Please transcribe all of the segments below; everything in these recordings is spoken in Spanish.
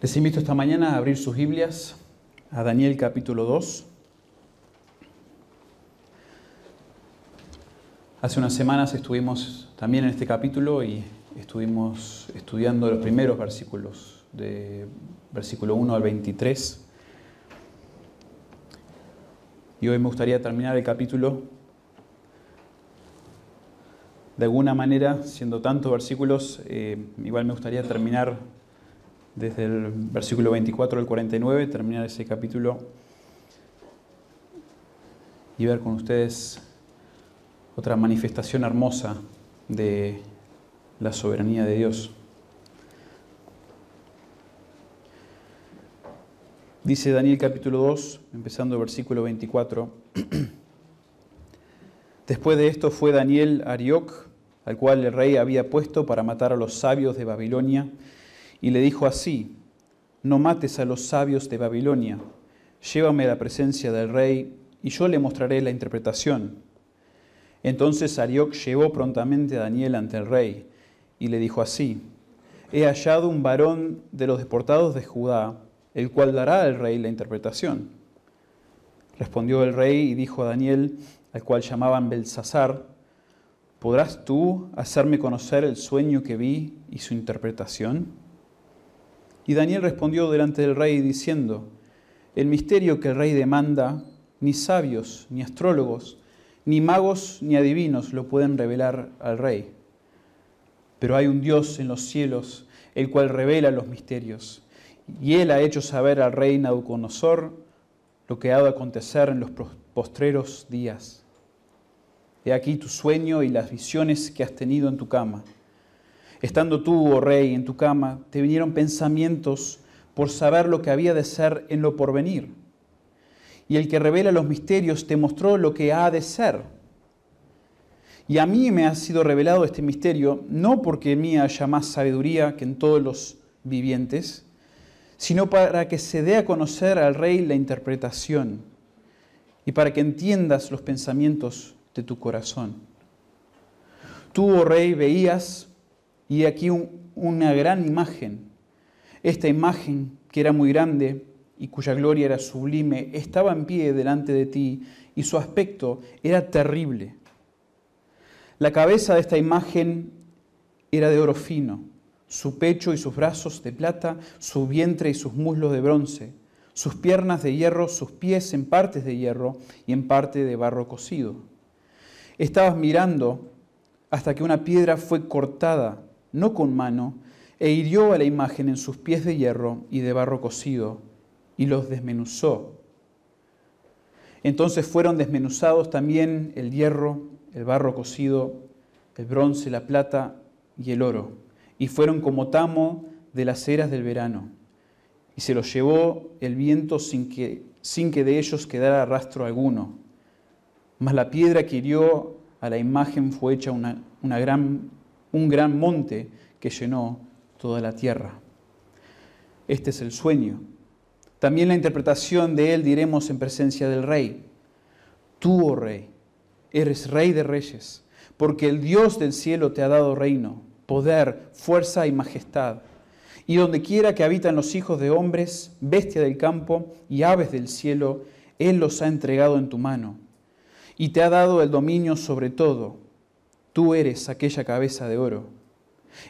Les invito esta mañana a abrir sus Biblias a Daniel capítulo 2. Hace unas semanas estuvimos también en este capítulo y estuvimos estudiando los primeros versículos, de versículo 1 al 23. Y hoy me gustaría terminar el capítulo de alguna manera, siendo tantos versículos, eh, igual me gustaría terminar desde el versículo 24 al 49, terminar ese capítulo y ver con ustedes otra manifestación hermosa de la soberanía de Dios. Dice Daniel capítulo 2, empezando el versículo 24. Después de esto fue Daniel Arioc, al cual el rey había puesto para matar a los sabios de Babilonia, y le dijo así, no mates a los sabios de Babilonia, llévame a la presencia del rey, y yo le mostraré la interpretación. Entonces Arioc llevó prontamente a Daniel ante el rey, y le dijo así, he hallado un varón de los deportados de Judá, el cual dará al rey la interpretación. Respondió el rey y dijo a Daniel, al cual llamaban Belsasar, ¿podrás tú hacerme conocer el sueño que vi y su interpretación? Y Daniel respondió delante del rey diciendo, el misterio que el rey demanda, ni sabios, ni astrólogos, ni magos, ni adivinos lo pueden revelar al rey. Pero hay un Dios en los cielos, el cual revela los misterios. Y él ha hecho saber al rey Nabucodonosor lo que ha de acontecer en los postreros días. He aquí tu sueño y las visiones que has tenido en tu cama. Estando tú, oh rey, en tu cama, te vinieron pensamientos por saber lo que había de ser en lo porvenir. Y el que revela los misterios te mostró lo que ha de ser. Y a mí me ha sido revelado este misterio, no porque en mí haya más sabiduría que en todos los vivientes, sino para que se dé a conocer al rey la interpretación y para que entiendas los pensamientos de tu corazón. Tú, oh rey, veías y aquí una gran imagen. Esta imagen, que era muy grande y cuya gloria era sublime, estaba en pie delante de ti y su aspecto era terrible. La cabeza de esta imagen era de oro fino, su pecho y sus brazos de plata, su vientre y sus muslos de bronce, sus piernas de hierro, sus pies en partes de hierro y en parte de barro cocido. Estabas mirando hasta que una piedra fue cortada no con mano, e hirió a la imagen en sus pies de hierro y de barro cocido, y los desmenuzó. Entonces fueron desmenuzados también el hierro, el barro cocido, el bronce, la plata y el oro, y fueron como tamo de las eras del verano. Y se los llevó el viento sin que, sin que de ellos quedara rastro alguno. Mas la piedra que hirió a la imagen fue hecha una, una gran un gran monte que llenó toda la tierra. Este es el sueño. También la interpretación de él diremos en presencia del rey. Tú, oh rey, eres rey de reyes, porque el Dios del cielo te ha dado reino, poder, fuerza y majestad. Y donde quiera que habitan los hijos de hombres, bestia del campo y aves del cielo, Él los ha entregado en tu mano. Y te ha dado el dominio sobre todo Tú eres aquella cabeza de oro.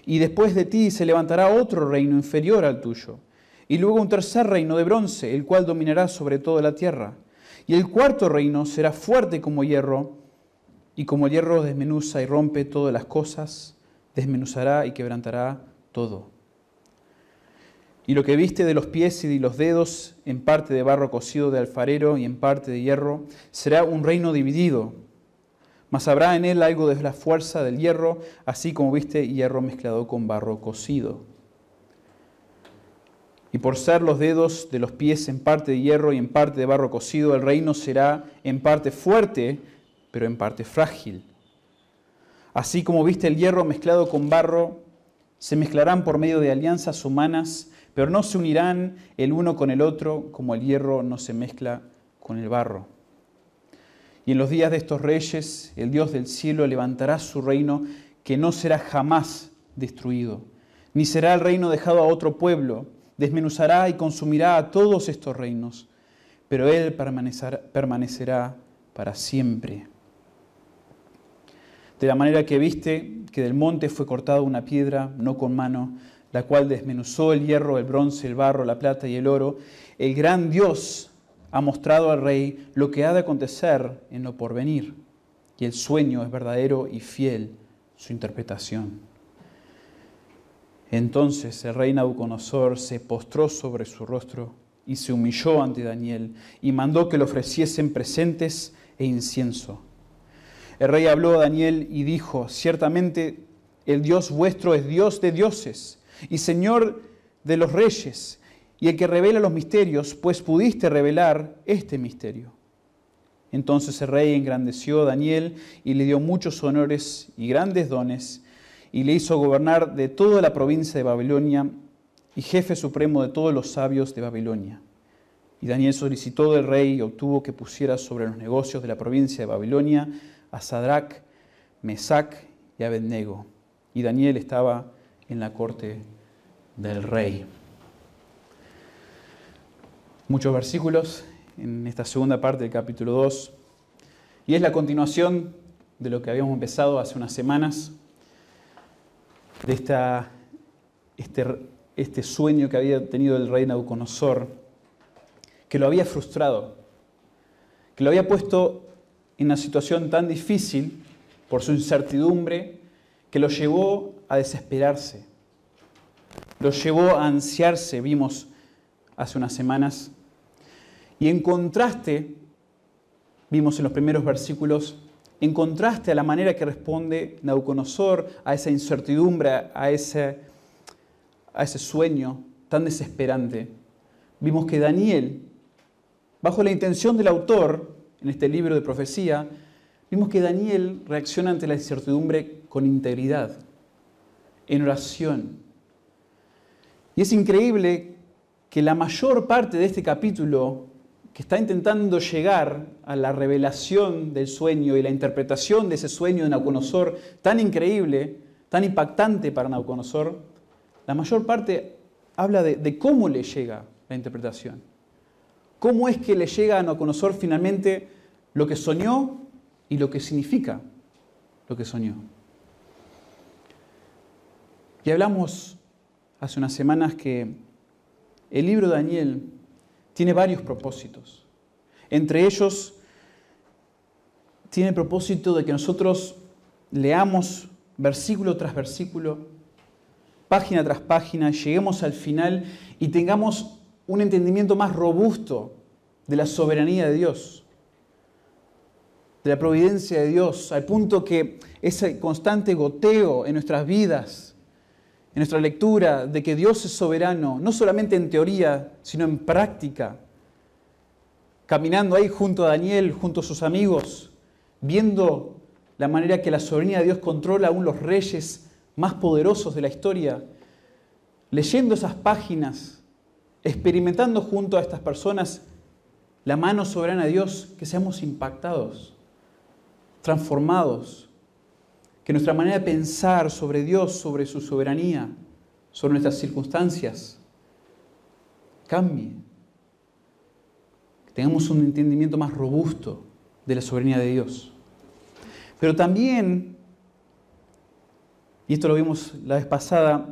Y después de ti se levantará otro reino inferior al tuyo. Y luego un tercer reino de bronce, el cual dominará sobre toda la tierra. Y el cuarto reino será fuerte como hierro, y como hierro desmenuza y rompe todas las cosas, desmenuzará y quebrantará todo. Y lo que viste de los pies y de los dedos, en parte de barro cocido de alfarero y en parte de hierro, será un reino dividido mas habrá en él algo de la fuerza del hierro, así como viste hierro mezclado con barro cocido. Y por ser los dedos de los pies en parte de hierro y en parte de barro cocido, el reino será en parte fuerte, pero en parte frágil. Así como viste el hierro mezclado con barro, se mezclarán por medio de alianzas humanas, pero no se unirán el uno con el otro como el hierro no se mezcla con el barro. Y en los días de estos reyes, el Dios del cielo levantará su reino que no será jamás destruido, ni será el reino dejado a otro pueblo, desmenuzará y consumirá a todos estos reinos, pero Él permanecerá, para siempre. De la manera que viste que del monte fue cortada una piedra, no con mano, la cual desmenuzó el hierro, el bronce, el barro, la plata y el oro, el gran Dios ha mostrado al rey lo que ha de acontecer en lo porvenir, y el sueño es verdadero y fiel su interpretación. Entonces el rey Nabucodonosor se postró sobre su rostro y se humilló ante Daniel y mandó que le ofreciesen presentes e incienso. El rey habló a Daniel y dijo, ciertamente el Dios vuestro es Dios de dioses y Señor de los reyes y el que revela los misterios, pues pudiste revelar este misterio. Entonces el rey engrandeció a Daniel y le dio muchos honores y grandes dones y le hizo gobernar de toda la provincia de Babilonia y jefe supremo de todos los sabios de Babilonia. Y Daniel solicitó del rey y obtuvo que pusiera sobre los negocios de la provincia de Babilonia a Sadrach, Mesac y Abednego. Y Daniel estaba en la corte del rey. Muchos versículos en esta segunda parte del capítulo 2. Y es la continuación de lo que habíamos empezado hace unas semanas de esta, este, este sueño que había tenido el rey Nabucodonosor, que lo había frustrado, que lo había puesto en una situación tan difícil por su incertidumbre, que lo llevó a desesperarse, lo llevó a ansiarse, vimos hace unas semanas, y en contraste, vimos en los primeros versículos, en contraste a la manera que responde Nabucodonosor a esa incertidumbre, a ese, a ese sueño tan desesperante, vimos que Daniel, bajo la intención del autor en este libro de profecía, vimos que Daniel reacciona ante la incertidumbre con integridad, en oración. Y es increíble que la mayor parte de este capítulo que está intentando llegar a la revelación del sueño y la interpretación de ese sueño de Nabucodonosor tan increíble, tan impactante para Nabucodonosor, la mayor parte habla de, cómo le llega la interpretación. Cómo es que le llega a Nabucodonosor finalmente lo que soñó y lo que significa lo que soñó. Y hablamos hace unas semanas que el libro de Daniel tiene varios propósitos. Entre ellos, tiene el propósito de que nosotros leamos versículo tras versículo, página tras página, lleguemos al final y tengamos un entendimiento más robusto de la soberanía de Dios, de la providencia de Dios, al punto que ese constante goteo en nuestras vidas, en nuestra lectura de que Dios es soberano, no solamente en teoría, sino en práctica, caminando ahí junto a Daniel, junto a sus amigos, viendo la manera que la soberanía de Dios controla aún los reyes más poderosos de la historia, leyendo esas páginas, experimentando junto a estas personas la mano soberana de Dios, que seamos impactados, transformados, que nuestra manera de pensar sobre Dios, sobre su soberanía, sobre nuestras circunstancias, cambie. Que tengamos un entendimiento más robusto de la soberanía de Dios. Pero también, y esto lo vimos la vez pasada,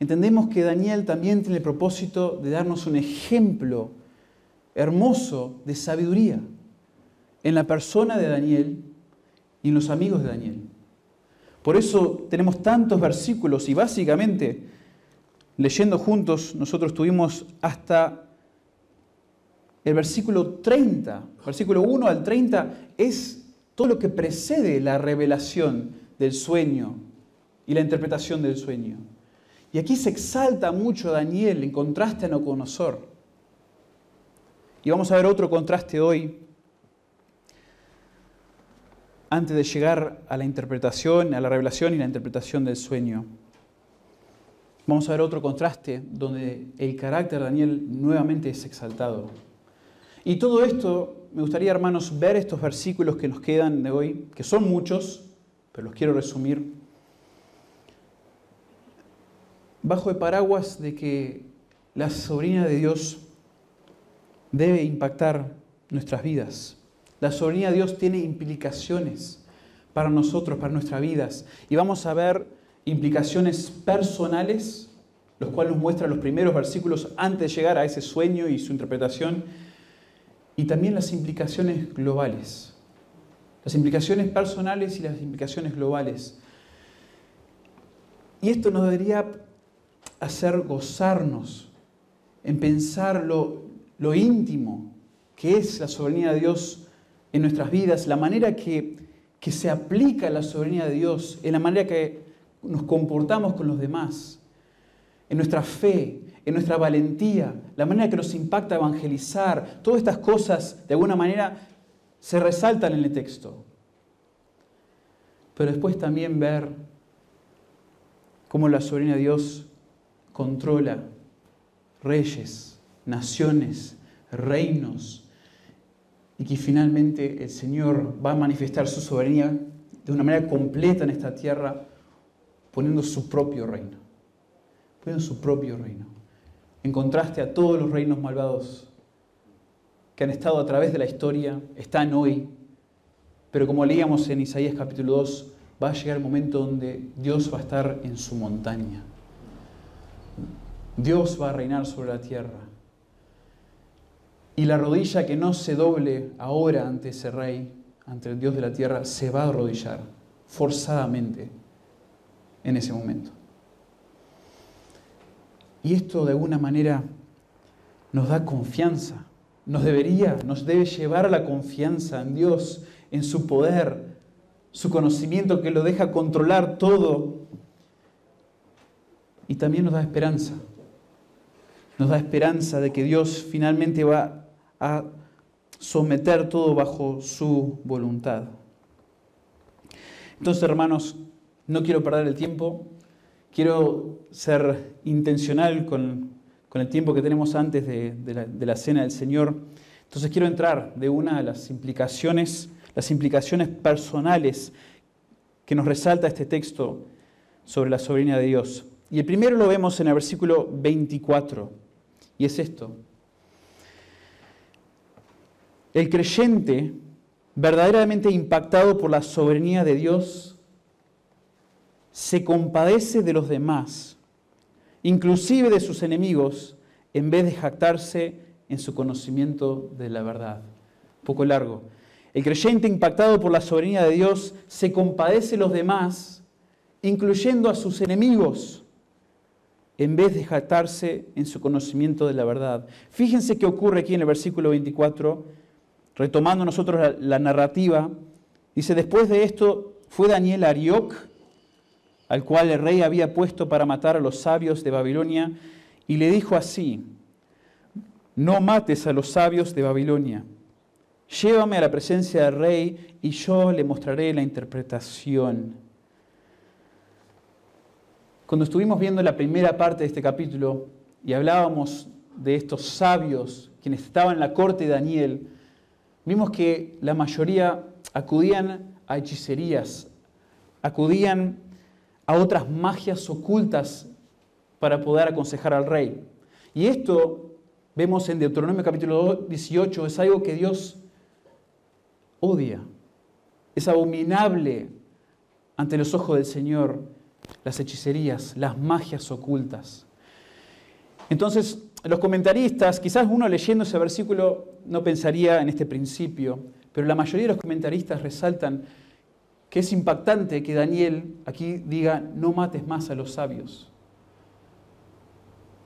entendemos que Daniel también tiene el propósito de darnos un ejemplo hermoso de sabiduría en la persona de Daniel y en los amigos de Daniel. Por eso tenemos tantos versículos y básicamente leyendo juntos nosotros tuvimos hasta el versículo 30, versículo 1 al 30 es todo lo que precede la revelación del sueño y la interpretación del sueño. Y aquí se exalta mucho Daniel en contraste a Nabucodonosor. Y vamos a ver otro contraste hoy antes de llegar a la interpretación, a la revelación y la interpretación del sueño. Vamos a ver otro contraste donde el carácter de Daniel nuevamente es exaltado. Y todo esto, me gustaría, hermanos, ver estos versículos que nos quedan de hoy, que son muchos, pero los quiero resumir, bajo el paraguas de que la soberanía de Dios debe impactar nuestras vidas. La soberanía de Dios tiene implicaciones para nosotros, para nuestras vidas. Y vamos a ver implicaciones personales, los cuales nos muestran los primeros versículos antes de llegar a ese sueño y su interpretación, y también las implicaciones globales. Las implicaciones personales y las implicaciones globales. Y esto nos debería hacer gozarnos en pensar lo, lo íntimo que es la soberanía de Dios en nuestras vidas, la manera que, que se aplica la soberanía de Dios, en la manera que nos comportamos con los demás, en nuestra fe, en nuestra valentía, la manera que nos impacta evangelizar, todas estas cosas de alguna manera se resaltan en el texto. Pero después también ver cómo la soberanía de Dios controla reyes, naciones, reinos, y que finalmente el Señor va a manifestar su soberanía de una manera completa en esta tierra, poniendo su propio reino, poniendo su propio reino, en contraste a todos los reinos malvados que han estado a través de la historia, están hoy, pero como leíamos en Isaías capítulo 2, va a llegar el momento donde Dios va a estar en su montaña. Dios va a reinar sobre la tierra. Y la rodilla que no se doble ahora ante ese rey, ante el Dios de la tierra, se va a arrodillar forzadamente en ese momento. Y esto de alguna manera nos da confianza, nos debería, nos debe llevar a la confianza en Dios, en su poder, su conocimiento que lo deja controlar todo. Y también nos da esperanza, nos da esperanza de que Dios finalmente va a someter todo bajo su voluntad. Entonces, hermanos, no quiero perder el tiempo, quiero ser intencional con, el tiempo que tenemos antes de, la, de la cena del Señor. Entonces quiero entrar de una de las implicaciones, las implicaciones personales que nos resalta este texto sobre la soberanía de Dios. Y el primero lo vemos en el versículo 24, y es esto. El creyente, verdaderamente impactado por la soberanía de Dios, se compadece de los demás, inclusive de sus enemigos, en vez de jactarse en su conocimiento de la verdad. Poco largo. El creyente impactado por la soberanía de Dios se compadece de los demás, incluyendo a sus enemigos, en vez de jactarse en su conocimiento de la verdad. Fíjense qué ocurre aquí en el versículo 24, retomando nosotros la, narrativa. Dice, después de esto fue Daniel a Arioc, al cual el rey había puesto para matar a los sabios de Babilonia, y le dijo así, no mates a los sabios de Babilonia, llévame a la presencia del rey y yo le mostraré la interpretación. Cuando estuvimos viendo la primera parte de este capítulo y hablábamos de estos sabios quienes estaban en la corte de Daniel, vimos que la mayoría acudían a hechicerías, acudían a otras magias ocultas para poder aconsejar al rey. Y esto vemos en Deuteronomio capítulo 18, es algo que Dios odia. Es abominable ante los ojos del Señor las hechicerías, las magias ocultas. Entonces, los comentaristas, quizás uno leyendo ese versículo no pensaría en este principio, pero la mayoría de los comentaristas resaltan que es impactante que Daniel aquí diga, no mates más a los sabios.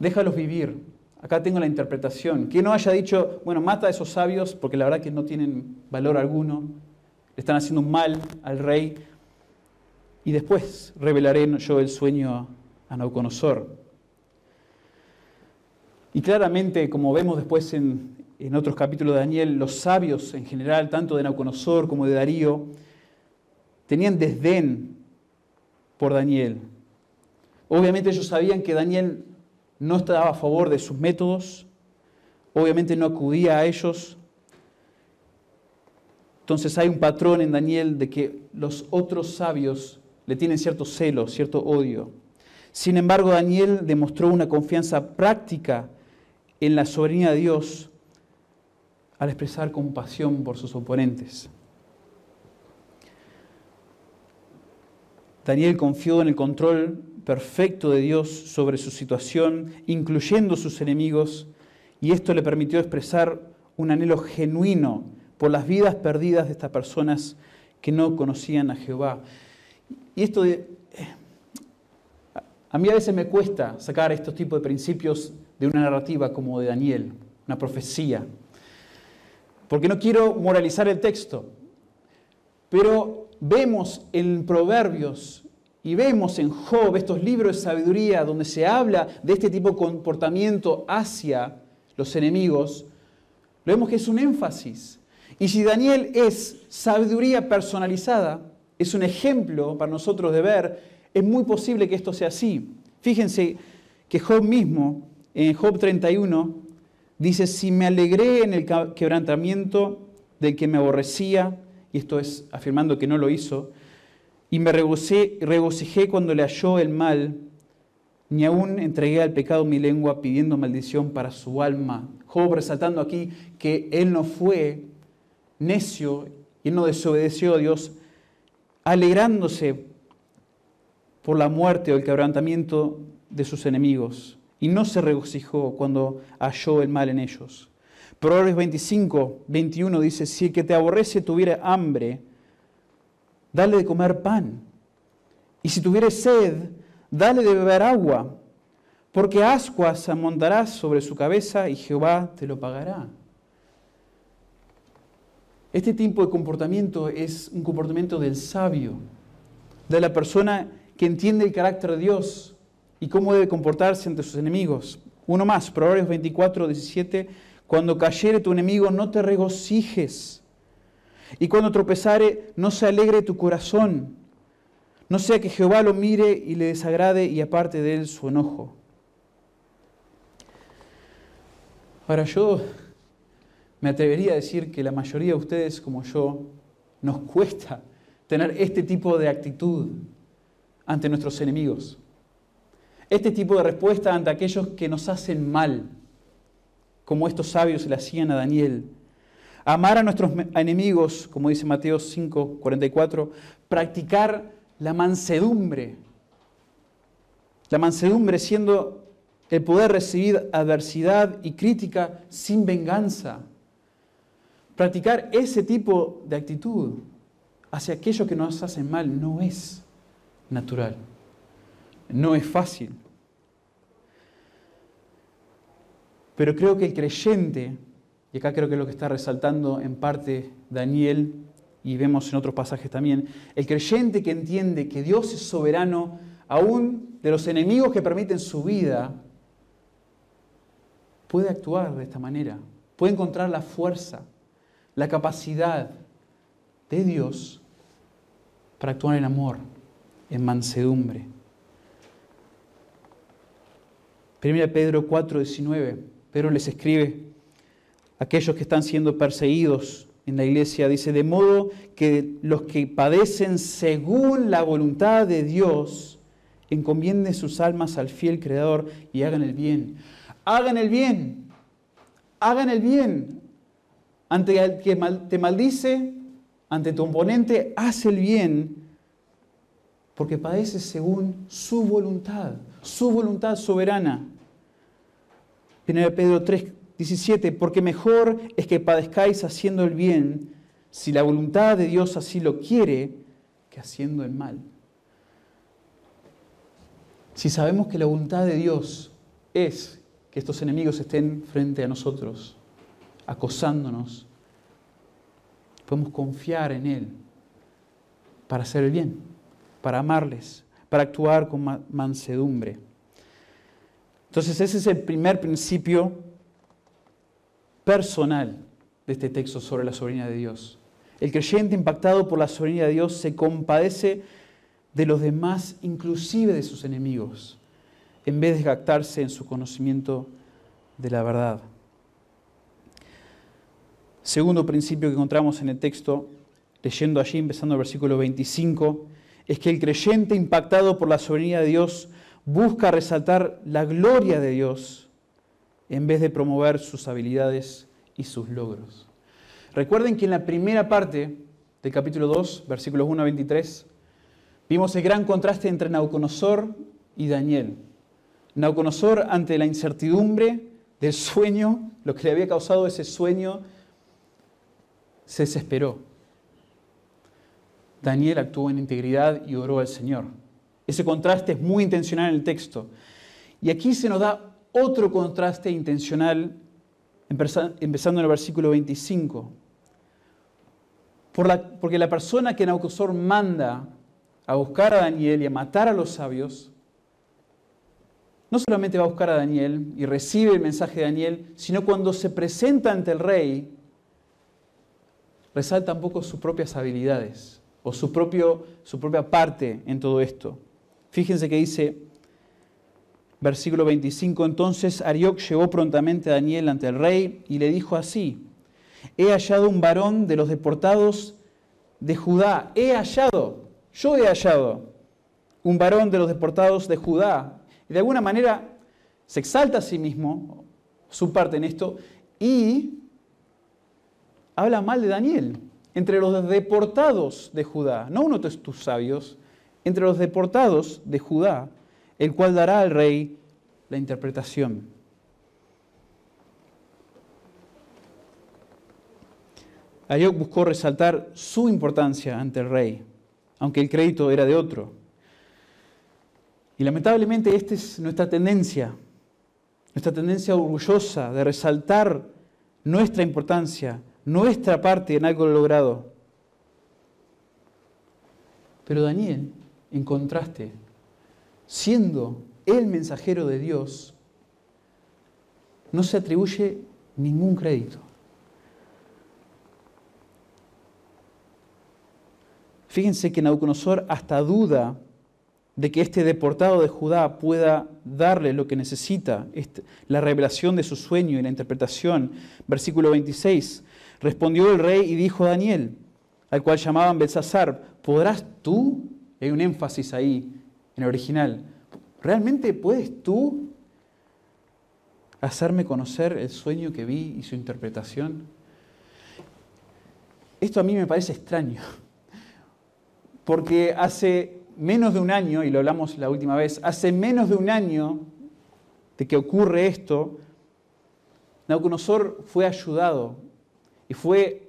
Déjalos vivir. Acá tengo la interpretación. Que no haya dicho, bueno, mata a esos sabios porque la verdad que no tienen valor alguno, le están haciendo un mal al rey. Y después revelaré yo el sueño a Nauconosor. Y claramente, como vemos después en, en otros capítulos de Daniel, los sabios en general, tanto de Nauconosor como de Darío, tenían desdén por Daniel. Obviamente ellos sabían que Daniel no estaba a favor de sus métodos, obviamente no acudía a ellos. Entonces hay un patrón en Daniel de que los otros sabios le tienen cierto celo, cierto odio. Sin embargo, Daniel demostró una confianza práctica en la soberanía de Dios al expresar compasión por sus oponentes. Daniel confió en el control perfecto de Dios sobre su situación, incluyendo sus enemigos, y esto le permitió expresar un anhelo genuino por las vidas perdidas de estas personas que no conocían a Jehová. Y esto de, a mí a veces me cuesta sacar estos tipos de principios de una narrativa como de Daniel, una profecía, porque no quiero moralizar el texto, pero vemos en Proverbios y vemos en Job estos libros de sabiduría donde se habla de este tipo de comportamiento hacia los enemigos, vemos que es un énfasis. Y si Daniel es sabiduría personalizada, es un ejemplo para nosotros de ver, es muy posible que esto sea así. Fíjense que Job mismo, en Job 31, dice, si me alegré en el quebrantamiento del que me aborrecía, y esto es afirmando que no lo hizo, y me regocijé, cuando le halló el mal, ni aún entregué al pecado mi lengua pidiendo maldición para su alma. Job resaltando aquí que él no fue necio y no desobedeció a Dios, alegrándose por la muerte o el quebrantamiento de sus enemigos y no se regocijó cuando halló el mal en ellos. Proverbios 25, 21 dice, si el que te aborrece tuviera hambre, dale de comer pan. Y si tuviere sed, dale de beber agua, porque ascuas amontarás sobre su cabeza y Jehová te lo pagará. Este tipo de comportamiento es un comportamiento del sabio, de la persona que entiende el carácter de Dios y cómo debe comportarse ante sus enemigos. Uno más, Proverbios 24, 17, cuando cayere tu enemigo no te regocijes, y cuando tropezare no se alegre tu corazón, no sea que Jehová lo mire y le desagrade y aparte de él su enojo. Ahora yo me atrevería a decir que la mayoría de ustedes como yo nos cuesta tener este tipo de actitud ante nuestros enemigos. Este tipo de respuesta ante aquellos que nos hacen mal, como estos sabios le hacían a Daniel. Amar a nuestros enemigos, como dice Mateo 5, 44, practicar la mansedumbre. La mansedumbre siendo el poder recibir adversidad y crítica sin venganza. Practicar ese tipo de actitud hacia aquellos que nos hacen mal no es natural. No es fácil. Pero creo que el creyente, y acá creo que es lo que está resaltando en parte Daniel y vemos en otros pasajes también, el creyente que entiende que Dios es soberano aún de los enemigos que permiten su vida, puede actuar de esta manera, puede encontrar la fuerza, la capacidad de Dios para actuar en amor en mansedumbre. 1 Pedro 4, 19, Pedro les escribe a aquellos que están siendo perseguidos en la iglesia, dice, de modo que los que padecen según la voluntad de Dios, encomienden sus almas al fiel Creador y hagan el bien. Hagan el bien, hagan el bien. Ante el que te maldice, ante tu oponente, haz el bien porque padece según su voluntad, su voluntad soberana. 1 Pedro 3, 17, porque mejor es que padezcáis haciendo el bien, si la voluntad de Dios así lo quiere, que haciendo el mal. Si sabemos que la voluntad de Dios es que estos enemigos estén frente a nosotros, acosándonos, podemos confiar en Él para hacer el bien para amarles, para actuar con mansedumbre. Entonces ese es el primer principio personal de este texto sobre la soberanía de Dios. El creyente impactado por la soberanía de Dios se compadece de los demás, inclusive de sus enemigos, en vez de jactarse en su conocimiento de la verdad. Segundo principio que encontramos en el texto, leyendo allí, empezando el versículo 25, es que el creyente impactado por la soberanía de Dios busca resaltar la gloria de Dios en vez de promover sus habilidades y sus logros. Recuerden que en la primera parte del capítulo 2, versículos 1 a 23, vimos el gran contraste entre Nauconosor y Daniel. Nauconosor ante la incertidumbre del sueño, lo que le había causado ese sueño, se desesperó. Daniel actuó en integridad y oró al Señor. Ese contraste es muy intencional en el texto. Y aquí se nos da otro contraste intencional, empezando en el versículo 25. porque la persona que Naucosor manda a buscar a Daniel y a matar a los sabios, no solamente va a buscar a Daniel y recibe el mensaje de Daniel, sino cuando se presenta ante el rey, resalta un poco sus propias habilidades o su, su propia parte en todo esto. Fíjense que dice, versículo 25, entonces Arioc llevó prontamente a Daniel ante el rey y le dijo así, he hallado un varón de los deportados de Judá, he hallado, yo he hallado un varón de los deportados de Judá. Y de alguna manera se exalta a sí mismo, su parte en esto, y habla mal de Daniel, entre los deportados de Judá, no uno de tus sabios, entre los deportados de Judá, el cual dará al rey la interpretación. Ayok buscó resaltar su importancia ante el rey, aunque el crédito era de otro. Y lamentablemente esta es nuestra tendencia, nuestra tendencia orgullosa de resaltar nuestra importancia, nuestra parte en algo logrado. Pero Daniel, en contraste, siendo el mensajero de Dios, no se atribuye ningún crédito. Fíjense que Nabucodonosor hasta duda de que este deportado de Judá pueda darle lo que necesita, este, la revelación de su sueño y la interpretación. Versículo 26. Respondió el rey y dijo a Daniel, al cual llamaban Belsasar, ¿podrás tú? Hay un énfasis ahí en el original. ¿Realmente puedes tú hacerme conocer el sueño que vi y su interpretación? Esto a mí me parece extraño, porque hace menos de un año, y lo hablamos la última vez, hace menos de un año de que ocurre esto, Nabucodonosor fue ayudado y fue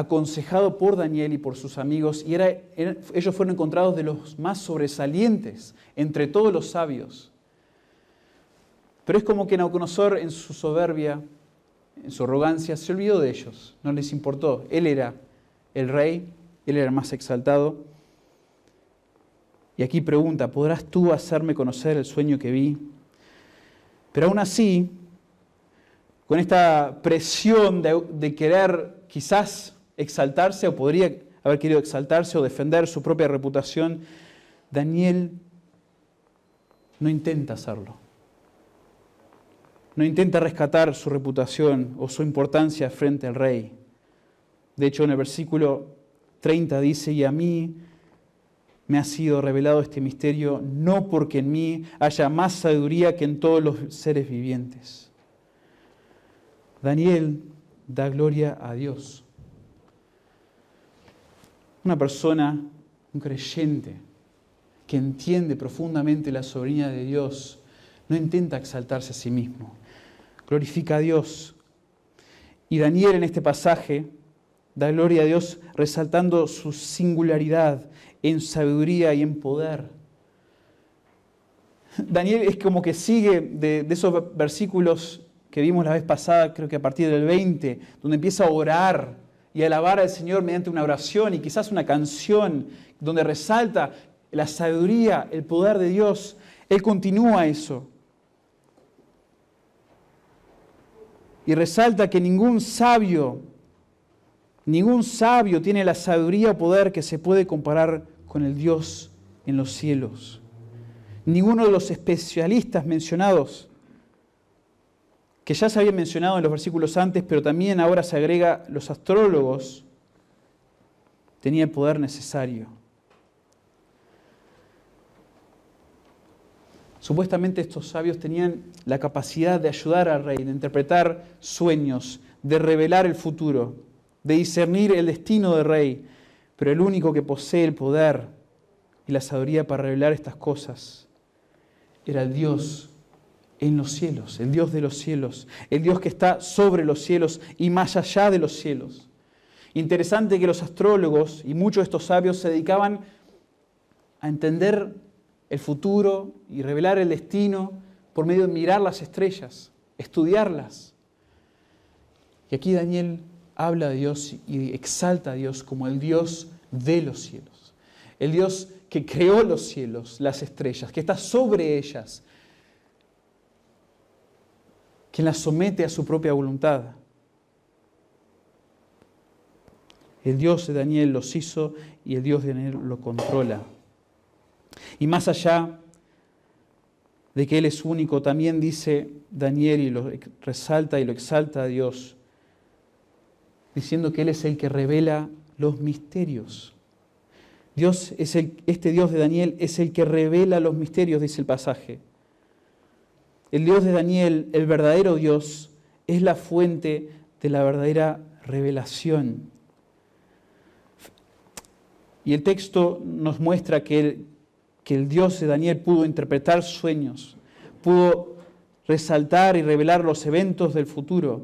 aconsejado por Daniel y por sus amigos, y ellos fueron encontrados de los más sobresalientes entre todos los sabios. Pero es como que Nabucodonosor en su soberbia, en su arrogancia, se olvidó de ellos, no les importó. Él era el rey, él era el más exaltado. Y aquí pregunta, ¿podrás tú hacerme conocer el sueño que vi? Pero aún así, con esta presión de, querer quizás exaltarse o podría haber querido exaltarse o defender su propia reputación, Daniel no intenta hacerlo. No intenta rescatar su reputación o su importancia frente al rey. De hecho, en el versículo 30 dice, y a mí me ha sido revelado este misterio, no porque en mí haya más sabiduría que en todos los seres vivientes Daniel da gloria a Dios. Una persona, un creyente, que entiende profundamente la soberanía de Dios, no intenta exaltarse a sí mismo, glorifica a Dios. Y Daniel en este pasaje da gloria a Dios resaltando su singularidad en sabiduría y en poder. Daniel es como que sigue de, de esos versículos que vimos la vez pasada, creo que a partir del 20, donde empieza a orar y alabar al Señor mediante una oración y quizás una canción donde resalta la sabiduría, el poder de Dios. Él continúa eso. Y resalta que ningún sabio, ningún sabio tiene la sabiduría o poder que se puede comparar con el Dios en los cielos. Ninguno de los especialistas mencionados que ya se había mencionado en los versículos antes, pero también ahora se agrega los astrólogos, tenía el poder necesario. Supuestamente estos sabios tenían la capacidad de ayudar al rey, de interpretar sueños, de revelar el futuro, de discernir el destino del rey. Pero el único que posee el poder y la sabiduría para revelar estas cosas era el Dios en los cielos, el Dios de los cielos, el Dios que está sobre los cielos y más allá de los cielos. Interesante que los astrólogos y muchos de estos sabios se dedicaban a entender el futuro y revelar el destino por medio de mirar las estrellas, estudiarlas. Y aquí Daniel habla de Dios y exalta a Dios como el Dios de los cielos, el Dios que creó los cielos, las estrellas, que está sobre ellas, quien las somete a su propia voluntad. El Dios de Daniel los hizo y el Dios de Daniel lo controla. Y más allá de que Él es único, también dice Daniel y lo resalta y lo exalta a Dios, diciendo que Él es el que revela los misterios. Dios es el, este Dios de Daniel es el que revela los misterios, dice el pasaje. El Dios de Daniel, el verdadero Dios, es la fuente de la verdadera revelación. Y el texto nos muestra que el, Dios de Daniel pudo interpretar sueños, pudo resaltar y revelar los eventos del futuro.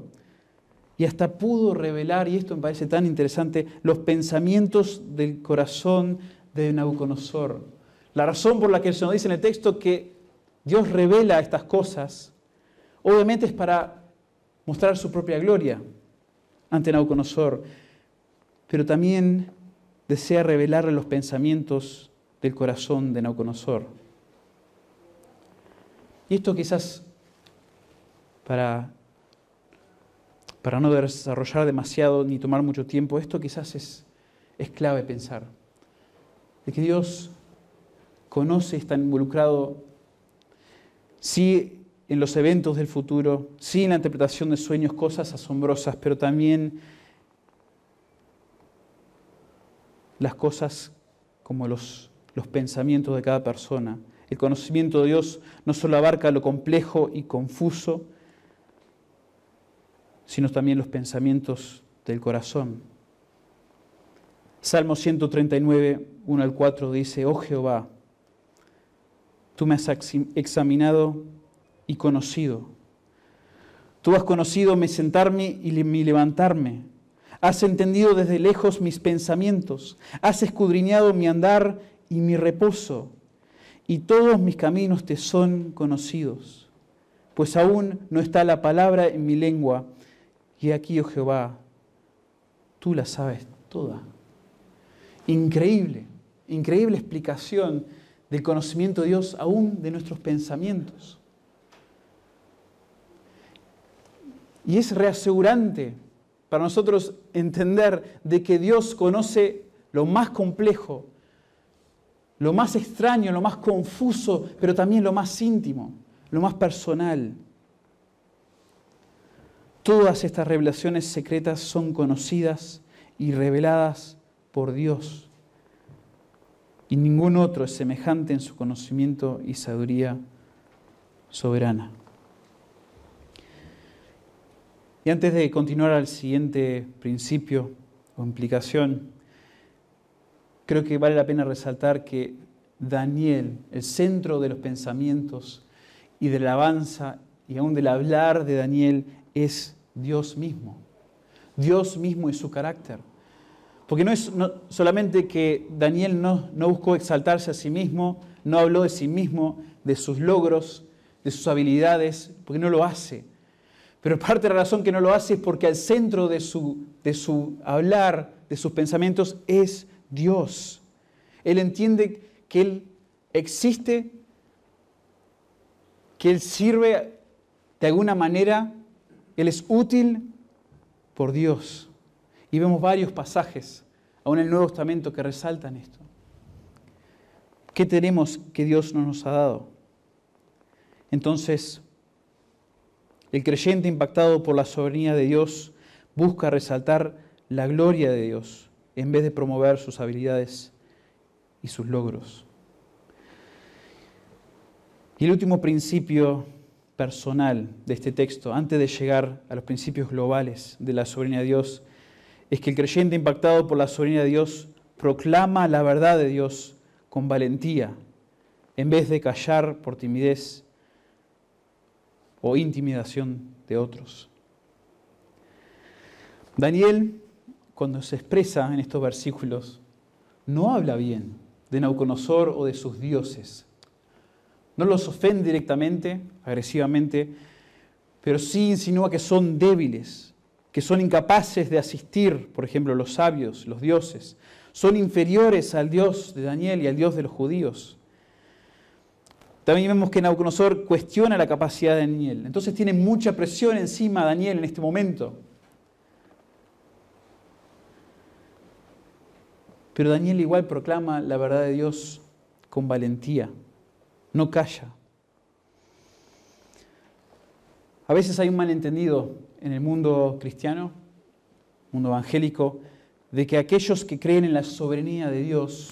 Y hasta pudo revelar, y esto me parece tan interesante, los pensamientos del corazón de Nabucodonosor. La razón por la que se nos dice en el texto que Dios revela estas cosas, obviamente es para mostrar su propia gloria ante Nabucodonosor, pero también desea revelarle los pensamientos del corazón de Nauconosor. Y esto quizás para, para no desarrollar demasiado ni tomar mucho tiempo, esto quizás es, es clave pensar. De que Dios conoce y está involucrado, sí en los eventos del futuro, sí en la interpretación de sueños, cosas asombrosas, pero también las cosas como los los pensamientos de cada persona. El conocimiento de Dios no solo abarca lo complejo y confuso, sino también los pensamientos del corazón. Salmo 139, 1 al 4 dice, oh Jehová, tú me has examinado y conocido. Tú has conocido mi sentarme y mi levantarme. Has entendido desde lejos mis pensamientos. Has escudriñado mi andar y mi reposo, y todos mis caminos te son conocidos, pues aún no está la palabra en mi lengua, y aquí, oh Jehová, tú la sabes toda. Increíble, increíble explicación del conocimiento de Dios, aún de nuestros pensamientos. Y es reasegurante para nosotros entender de que Dios conoce lo más complejo, lo más extraño, lo más confuso, pero también lo más íntimo, lo más personal. Todas estas revelaciones secretas son conocidas y reveladas por Dios. Y ningún otro es semejante en su conocimiento y sabiduría soberana. Y antes de continuar al siguiente principio o implicación, creo que vale la pena resaltar que Daniel, el centro de los pensamientos y de la alabanza y aún del hablar de Daniel es Dios mismo. Dios mismo y su carácter. Porque no es solamente que Daniel no, no buscó exaltarse a sí mismo, no habló de sí mismo, de sus logros, de sus habilidades, porque no lo hace. Pero parte de la razón que no lo hace es porque al centro de su, de su hablar, de sus pensamientos, es Dios. Él entiende que Él existe, que Él sirve de alguna manera, Él es útil por Dios. Y vemos varios pasajes, aún en el Nuevo Testamento, que resaltan esto. ¿Qué tenemos que Dios no nos ha dado? Entonces, el creyente impactado por la soberanía de Dios busca resaltar la gloria de Dios en vez de promover sus habilidades y sus logros. Y el último principio personal de este texto, antes de llegar a los principios globales de la soberanía de Dios, es que el creyente impactado por la soberanía de Dios proclama la verdad de Dios con valentía, en vez de callar por timidez o intimidación de otros. Daniel, cuando se expresa en estos versículos, no habla bien de Nauconosor o de sus dioses. No los ofende directamente, agresivamente, pero sí insinúa que son débiles, que son incapaces de asistir, por ejemplo, los sabios, los dioses. Son inferiores al Dios de Daniel y al Dios de los judíos. También vemos que Nauconosor cuestiona la capacidad de Daniel. Entonces tiene mucha presión encima de Daniel en este momento. Pero Daniel igual proclama la verdad de Dios con valentía, no calla. A veces hay un malentendido en el mundo cristiano, mundo evangélico, de que aquellos que creen en la soberanía de Dios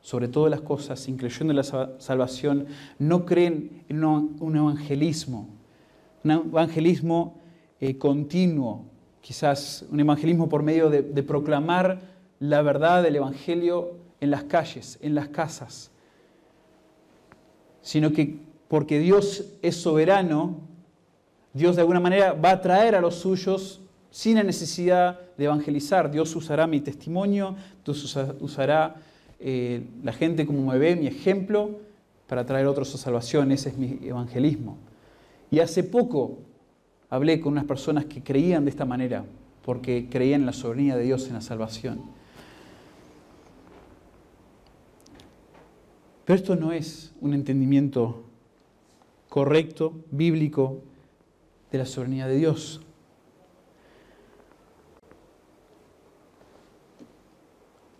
sobre todas las cosas, incluyendo la salvación, no creen en un evangelismo, un evangelismo eh, continuo, quizás un evangelismo por medio de proclamar la verdad del Evangelio en las calles, en las casas, sino que porque Dios es soberano, Dios de alguna manera va a traer a los suyos sin la necesidad de evangelizar. Dios usará mi testimonio, Dios usará eh, la gente como me ve, mi ejemplo, para traer otros a salvación. Ese es mi evangelismo. Y hace poco hablé con unas personas que creían de esta manera, porque creían en la soberanía de Dios en la salvación. Pero esto no es un entendimiento correcto, bíblico, de la soberanía de Dios.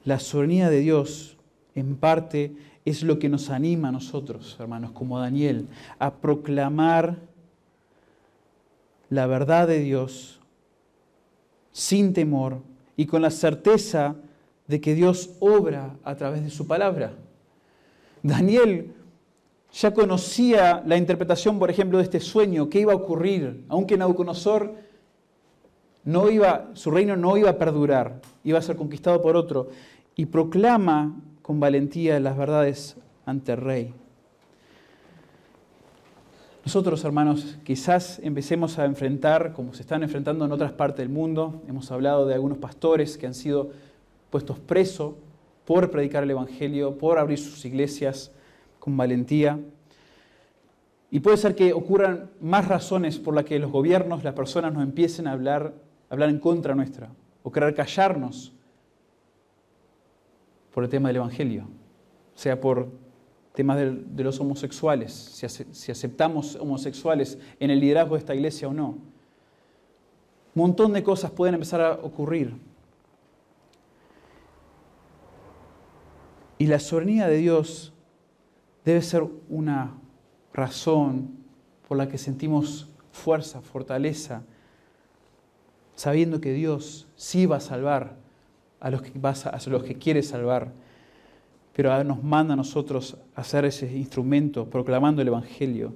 La soberanía de Dios, en parte, es lo que nos anima a nosotros, hermanos, como Daniel, a proclamar la verdad de Dios sin temor y con la certeza de que Dios obra a través de su palabra. Daniel ya conocía la interpretación, por ejemplo, de este sueño, qué iba a ocurrir, aunque Nabucodonosor no su reino no iba a perdurar, iba a ser conquistado por otro, y proclama con valentía las verdades ante el rey. Nosotros, hermanos, quizás empecemos a enfrentar, como se están enfrentando en otras partes del mundo, hemos hablado de algunos pastores que han sido puestos presos por predicar el Evangelio, por abrir sus iglesias con valentía. Y puede ser que ocurran más razones por las que los gobiernos, las personas nos empiecen a hablar, hablar en contra nuestra o querer callarnos por el tema del Evangelio, sea por temas de, los homosexuales, si, aceptamos homosexuales en el liderazgo de esta iglesia o no. Un montón de cosas pueden empezar a ocurrir. Y la soberanía de Dios debe ser una razón por la que sentimos fuerza, fortaleza, sabiendo que Dios sí va a salvar a los que, a los que quiere salvar, pero nos manda a nosotros a ser ese instrumento proclamando el Evangelio.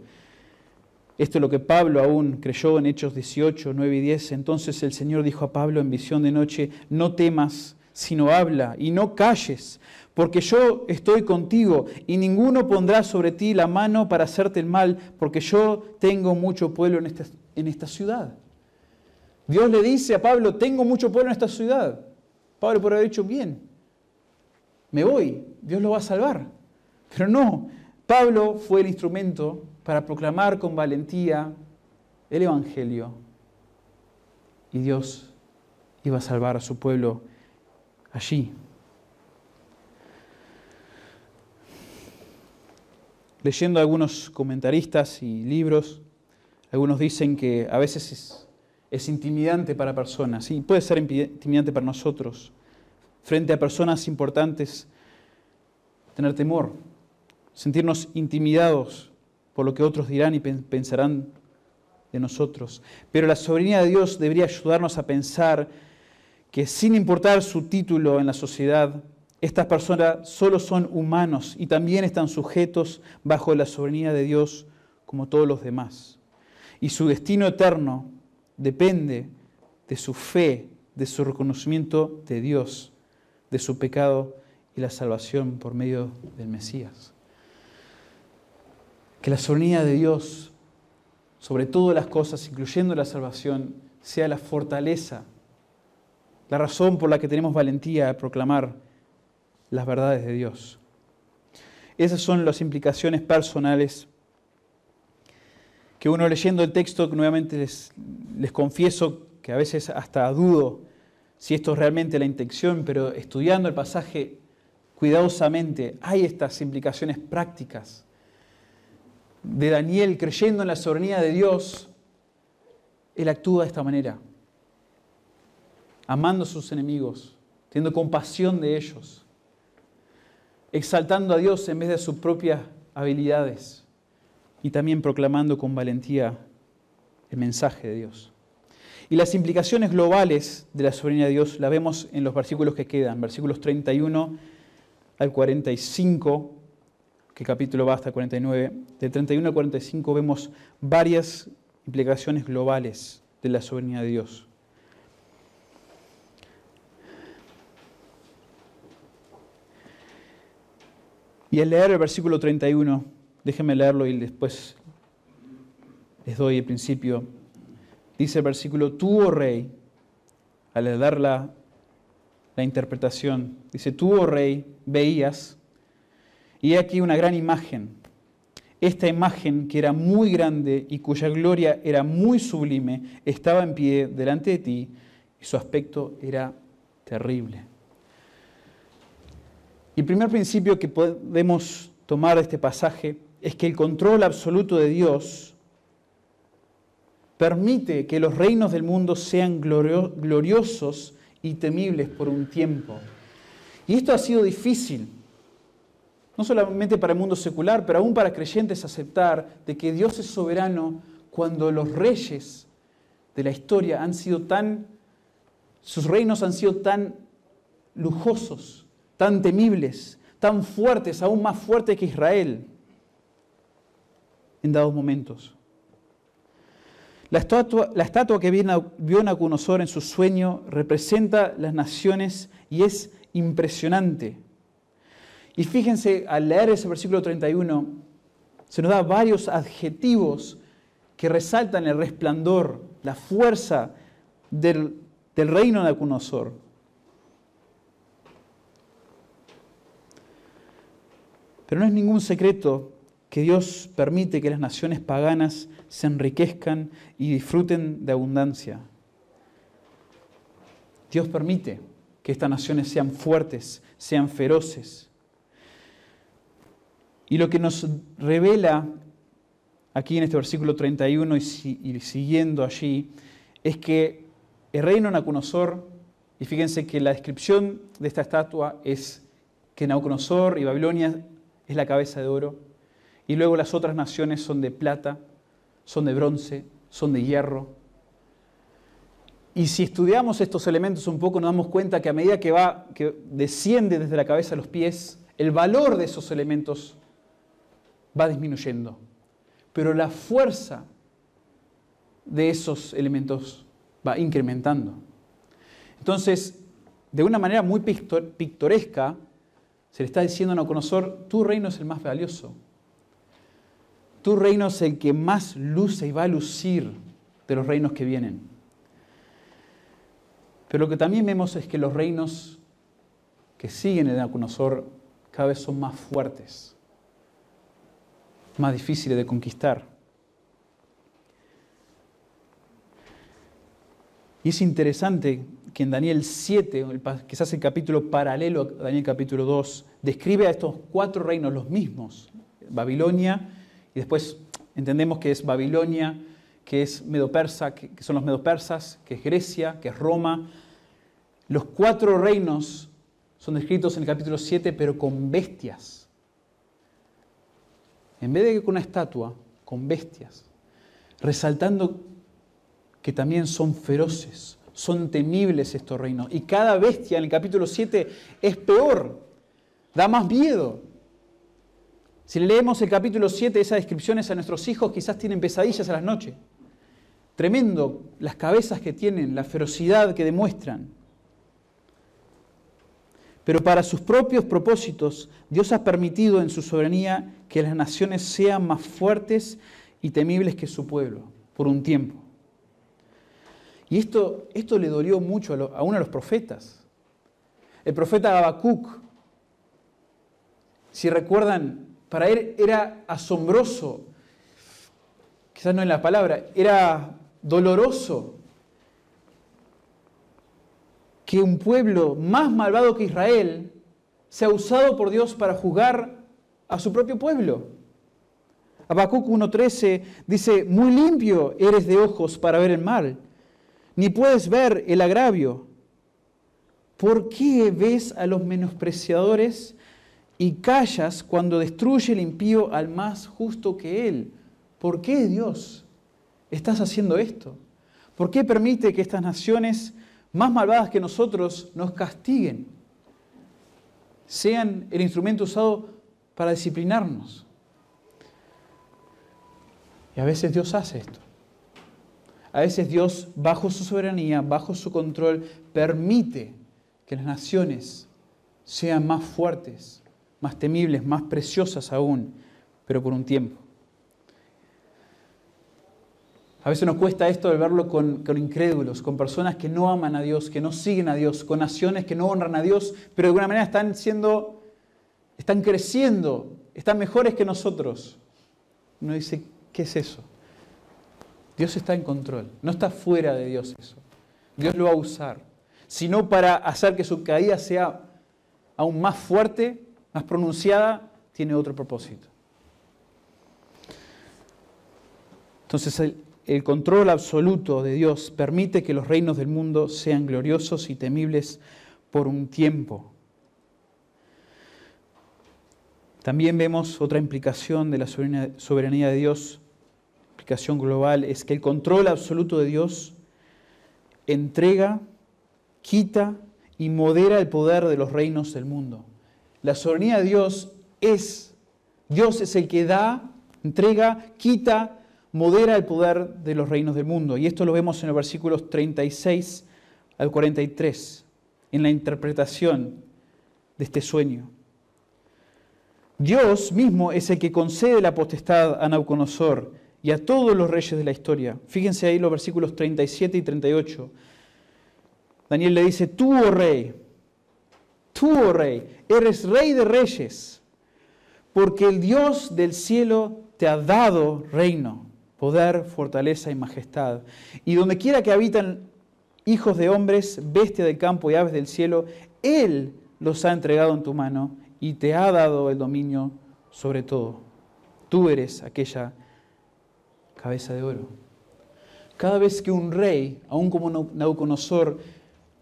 Esto es lo que Pablo aún creyó en Hechos 18, 9 y 10. Entonces el Señor dijo a Pablo en visión de noche, no temas, sino habla y no calles, porque yo estoy contigo y ninguno pondrá sobre ti la mano para hacerte el mal, porque yo tengo mucho pueblo en esta, en esta ciudad. Dios le dice a Pablo, tengo mucho pueblo en esta ciudad. Pablo por haber dicho, bien, me voy, Dios lo va a salvar. Pero no, Pablo fue el instrumento para proclamar con valentía el Evangelio y Dios iba a salvar a su pueblo allí. leyendo algunos comentaristas y libros, algunos dicen que a veces es, intimidante para personas, y puede ser intimidante para nosotros, frente a personas importantes, tener temor, sentirnos intimidados por lo que otros dirán y pensarán de nosotros. Pero la soberanía de Dios debería ayudarnos a pensar que sin importar su título en la sociedad, Estas personas solo son humanos y también están sujetos bajo la soberanía de Dios como todos los demás. Y su destino eterno depende de su fe, de su reconocimiento de Dios, de su pecado y la salvación por medio del Mesías. Que la soberanía de Dios sobre todas las cosas, incluyendo la salvación, sea la fortaleza, la razón por la que tenemos valentía de proclamar las verdades de Dios. Esas son las implicaciones personales que uno leyendo el texto, nuevamente les, les confieso que a veces hasta dudo si esto es realmente la intención, pero estudiando el pasaje cuidadosamente hay estas implicaciones prácticas de Daniel creyendo en la soberanía de Dios, él actúa de esta manera, amando a sus enemigos, teniendo compasión de ellos, exaltando a Dios en vez de sus propias habilidades y también proclamando con valentía el mensaje de Dios. Y las implicaciones globales de la soberanía de Dios la vemos en los versículos que quedan, versículos 31 al 45, que capítulo va hasta 49. De 31 al 45 vemos varias implicaciones globales de la soberanía de Dios. Y al leer el versículo 31, déjenme leerlo y después les doy el principio. Dice el versículo, tú, oh rey, al dar la, la interpretación, dice, tú, oh rey, veías, y aquí una gran imagen. Esta imagen, que era muy grande y cuya gloria era muy sublime, estaba en pie delante de ti y su aspecto era terrible. El primer principio que podemos tomar de este pasaje es que el control absoluto de Dios permite que los reinos del mundo sean gloriosos y temibles por un tiempo. Y esto ha sido difícil, no solamente para el mundo secular, pero aún para creyentes aceptar de que Dios es soberano cuando los reyes de la historia han sido tan, sus reinos han sido tan lujosos, tan temibles, tan fuertes, aún más fuertes que Israel en dados momentos. La estatua, la estatua que vio Nabucodonosor en su sueño representa las naciones y es impresionante. Y fíjense, al leer ese versículo 31, se nos da varios adjetivos que resaltan el resplandor, la fuerza del, del reino de Nabucodonosor. Pero no es ningún secreto que Dios permite que las naciones paganas se enriquezcan y disfruten de abundancia. Dios permite que estas naciones sean fuertes, sean feroces. Y lo que nos revela aquí en este versículo 31 y, siguiendo allí es que el reino de Nabucodonosor, y fíjense que la descripción de esta estatua es que Nabucodonosor y Babilonia es la cabeza de oro, y luego las otras naciones son de plata, son de bronce, son de hierro. Y si estudiamos estos elementos un poco, nos damos cuenta que a medida que va, que desciende desde la cabeza a los pies, el valor de esos elementos va disminuyendo. Pero la fuerza de esos elementos va incrementando. Entonces, de una manera muy pictoresca, se le está diciendo a Nabucodonosor, tu reino es el más valioso. Tu reino es el que más luce y va a lucir de los reinos que vienen. Pero lo que también vemos es que los reinos que siguen en Nabucodonosor cada vez son más fuertes, más difíciles de conquistar. Y es interesante que en Daniel 7, quizás el capítulo paralelo a Daniel capítulo 2, describe a estos cuatro reinos los mismos. Babilonia, y después entendemos que es Babilonia, que es Medo-Persa, que son los Medo-Persas, que es Grecia, que es Roma. Los cuatro reinos son descritos en el capítulo 7, pero con bestias. En vez de que con una estatua, con bestias, resaltando que también son feroces, son temibles estos reinos. Y cada bestia en el capítulo 7 es peor Da más miedo. Si le leemos el capítulo 7, esas descripciones a nuestros hijos, quizás tienen pesadillas a las noches. Tremendo las cabezas que tienen, la ferocidad que demuestran. Pero para sus propios propósitos, Dios ha permitido en su soberanía que las naciones sean más fuertes y temibles que su pueblo, por un tiempo. Y esto, esto le dolió mucho a, uno de los profetas. El profeta Habacuc, si recuerdan, para él era asombroso, quizás no en la palabra, era doloroso que un pueblo más malvado que Israel sea usado por Dios para juzgar a su propio pueblo. Habacuc 1.13 dice, muy limpio eres de ojos para ver el mal, ni puedes ver el agravio. ¿Por qué ves a los menospreciadores y callas cuando destruye el impío al más justo que él? ¿Por qué Dios estás haciendo esto? ¿Por qué permite que estas naciones más malvadas que nosotros nos castiguen, sean el instrumento usado para disciplinarnos. Y a veces Dios hace esto. A veces Dios, bajo su soberanía, bajo su control, permite que las naciones sean más fuertes, más temibles, más preciosas aún, pero por un tiempo. A veces nos cuesta esto de verlo con, incrédulos, con personas que no aman a Dios, que no siguen a Dios, con naciones que no honran a Dios, pero de alguna manera están siendo, están creciendo, están mejores que nosotros. Uno dice, ¿qué es eso? Dios está en control, no está fuera de Dios eso. Dios lo va a usar, sino para hacer que su caída sea aún más fuerte, más pronunciada, tiene otro propósito. Entonces, el, el control absoluto de Dios permite que los reinos del mundo sean gloriosos y temibles por un tiempo. También vemos otra implicación de la soberanía de Dios, global, es que el control absoluto de Dios entrega, quita y modera el poder de los reinos del mundo. La soberanía de Dios es, Dios es el que da, entrega, quita modera el poder de los reinos del mundo. Y esto lo vemos en los versículos 36 al 43, en la interpretación de este sueño. Dios mismo es el que concede la potestad a Nauconosor y a todos los reyes de la historia. Fíjense ahí los versículos 37 y 38. Daniel le dice, tú, oh rey, tú, oh rey, eres rey de reyes, porque el Dios del cielo te ha dado reino poder, fortaleza y majestad. Y donde quiera que habitan hijos de hombres, bestias del campo y aves del cielo, Él los ha entregado en tu mano y te ha dado el dominio sobre todo. Tú eres aquella cabeza de oro. Cada vez que un rey, aun como Nabucodonosor,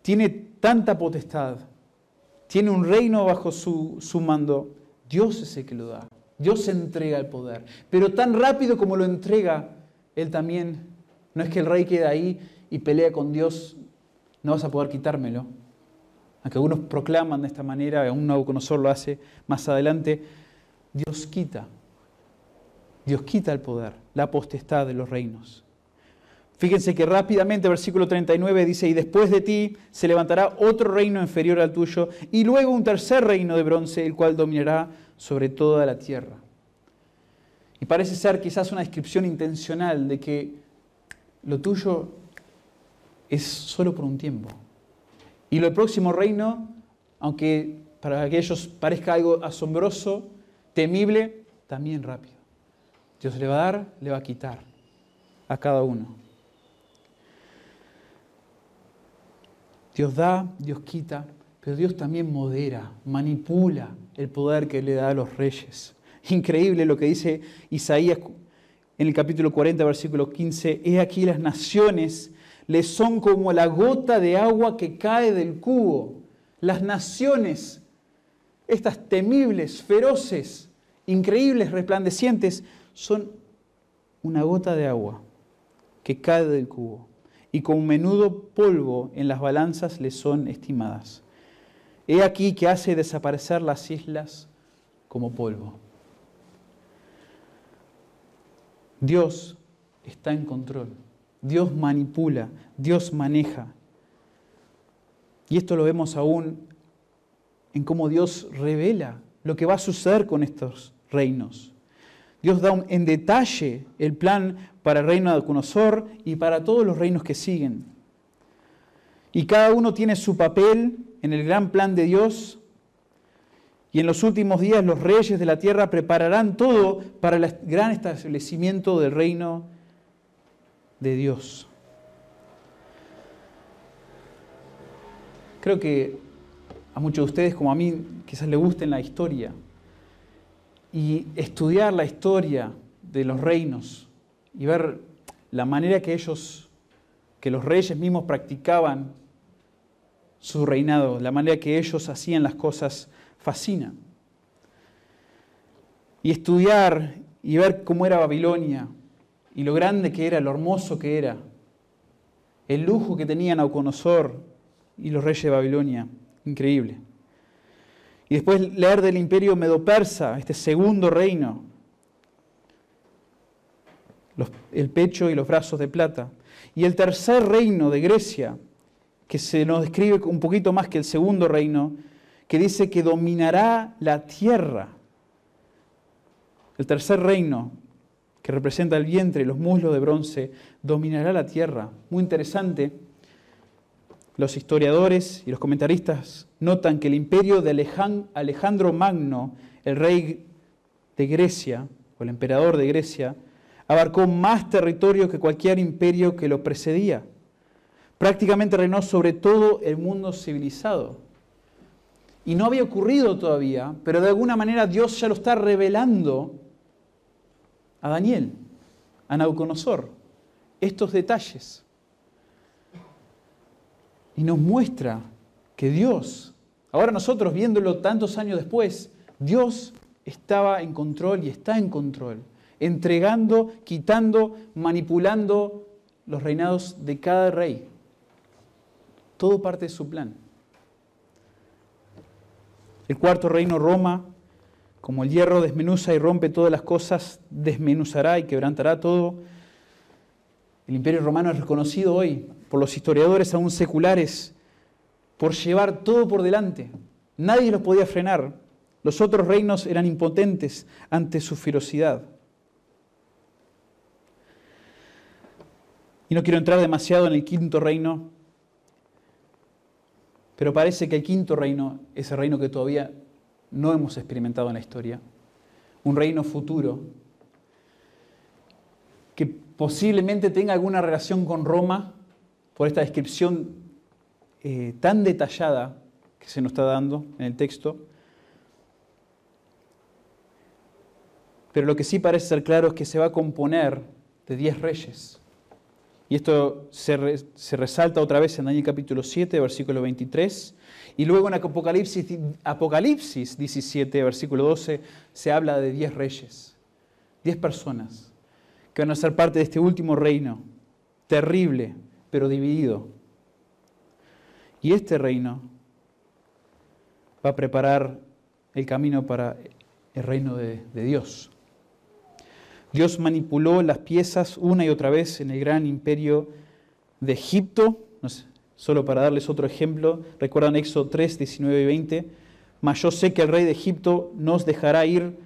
tiene tanta potestad, tiene un reino bajo su, su mando, Dios es el que lo da. Dios entrega el poder. Pero tan rápido como lo entrega, Él también, no es que el rey quede ahí y pelea con Dios, no vas a poder quitármelo. Aunque algunos proclaman de esta manera, un Nabucodonosor lo hace más adelante, Dios quita. Dios quita el poder, la potestad de los reinos. Fíjense que rápidamente, versículo 39 dice, y después de ti se levantará otro reino inferior al tuyo, y luego un tercer reino de bronce, el cual dominará sobre toda la tierra. Y parece ser quizás una descripción intencional de que lo tuyo es solo por un tiempo. Y lo próximo reino, aunque para aquellos parezca algo asombroso, temible, también rápido. Dios le va a dar, le va a quitar a cada uno. Dios da, Dios quita, pero Dios también modera, manipula el poder que le da a los reyes. Increíble lo que dice Isaías en el capítulo 40, versículo 15. He aquí las naciones les son como la gota de agua que cae del cubo. Las naciones, estas temibles, feroces, increíbles, resplandecientes, son una gota de agua que cae del cubo y con menudo polvo en las balanzas le son estimadas. He aquí que hace desaparecer las islas como polvo. Dios está en control. Dios manipula, Dios maneja. Y esto lo vemos aún en cómo Dios revela lo que va a suceder con estos reinos. Dios da en detalle el plan para el reino de Nabucodonosor y para todos los reinos que siguen. Y cada uno tiene su papel en el gran plan de Dios. Y en los últimos días los reyes de la tierra prepararán todo para el gran establecimiento del reino de Dios. Creo que a muchos de ustedes, como a mí, quizás les guste la historia. Y estudiar la historia de los reinos y ver la manera que ellos, que los reyes mismos practicaban su reinado, la manera que ellos hacían las cosas, fascina. Y estudiar y ver cómo era Babilonia y lo grande que era, lo hermoso que era, el lujo que tenían Nauconosor y los reyes de Babilonia. Increíble. Y después leer del imperio medo-persa, este segundo reino, el pecho y los brazos de plata. Y el tercer reino de Grecia, que se nos describe un poquito más que el segundo reino, que dice que dominará la tierra. El tercer reino, que representa el vientre y los muslos de bronce, dominará la tierra. Muy interesante los historiadores y los comentaristas notan que el imperio de Alejandro Magno, el rey de Grecia, o el emperador de Grecia, abarcó más territorio que cualquier imperio que lo precedía. Prácticamente reinó sobre todo el mundo civilizado. Y no había ocurrido todavía, pero de alguna manera Dios ya lo está revelando a Daniel, a Nauconosor, estos detalles y nos muestra que Dios, ahora nosotros viéndolo tantos años después, Dios estaba en control y está en control, entregando, quitando, manipulando los reinados de cada rey. Todo parte de su plan. El cuarto reino, Roma, como el hierro desmenuza y rompe todas las cosas, desmenuzará y quebrantará todo. El imperio romano es reconocido hoy por los historiadores aún seculares, por llevar todo por delante. Nadie los podía frenar. Los otros reinos eran impotentes ante su ferocidad. Y no quiero entrar demasiado en el quinto reino, pero parece que el quinto reino es el reino que todavía no hemos experimentado en la historia. Un reino futuro que posiblemente tenga alguna relación con Roma, por esta descripción eh, tan detallada que se nos está dando en el texto. Pero lo que sí parece ser claro es que se va a componer de diez reyes. Y esto se, resalta otra vez en Daniel capítulo 7, versículo 23. Y luego en Apocalipsis, Apocalipsis 17, versículo 12, se habla de diez reyes, diez personas que van a ser parte de este último reino terrible, pero dividido. Y este reino va a preparar el camino para el reino de, Dios. Dios manipuló las piezas una y otra vez en el gran imperio de Egipto. solo para darles otro ejemplo, recuerdan Éxodo 3, 19 y 20. Mas yo sé que el rey de Egipto no os dejará ir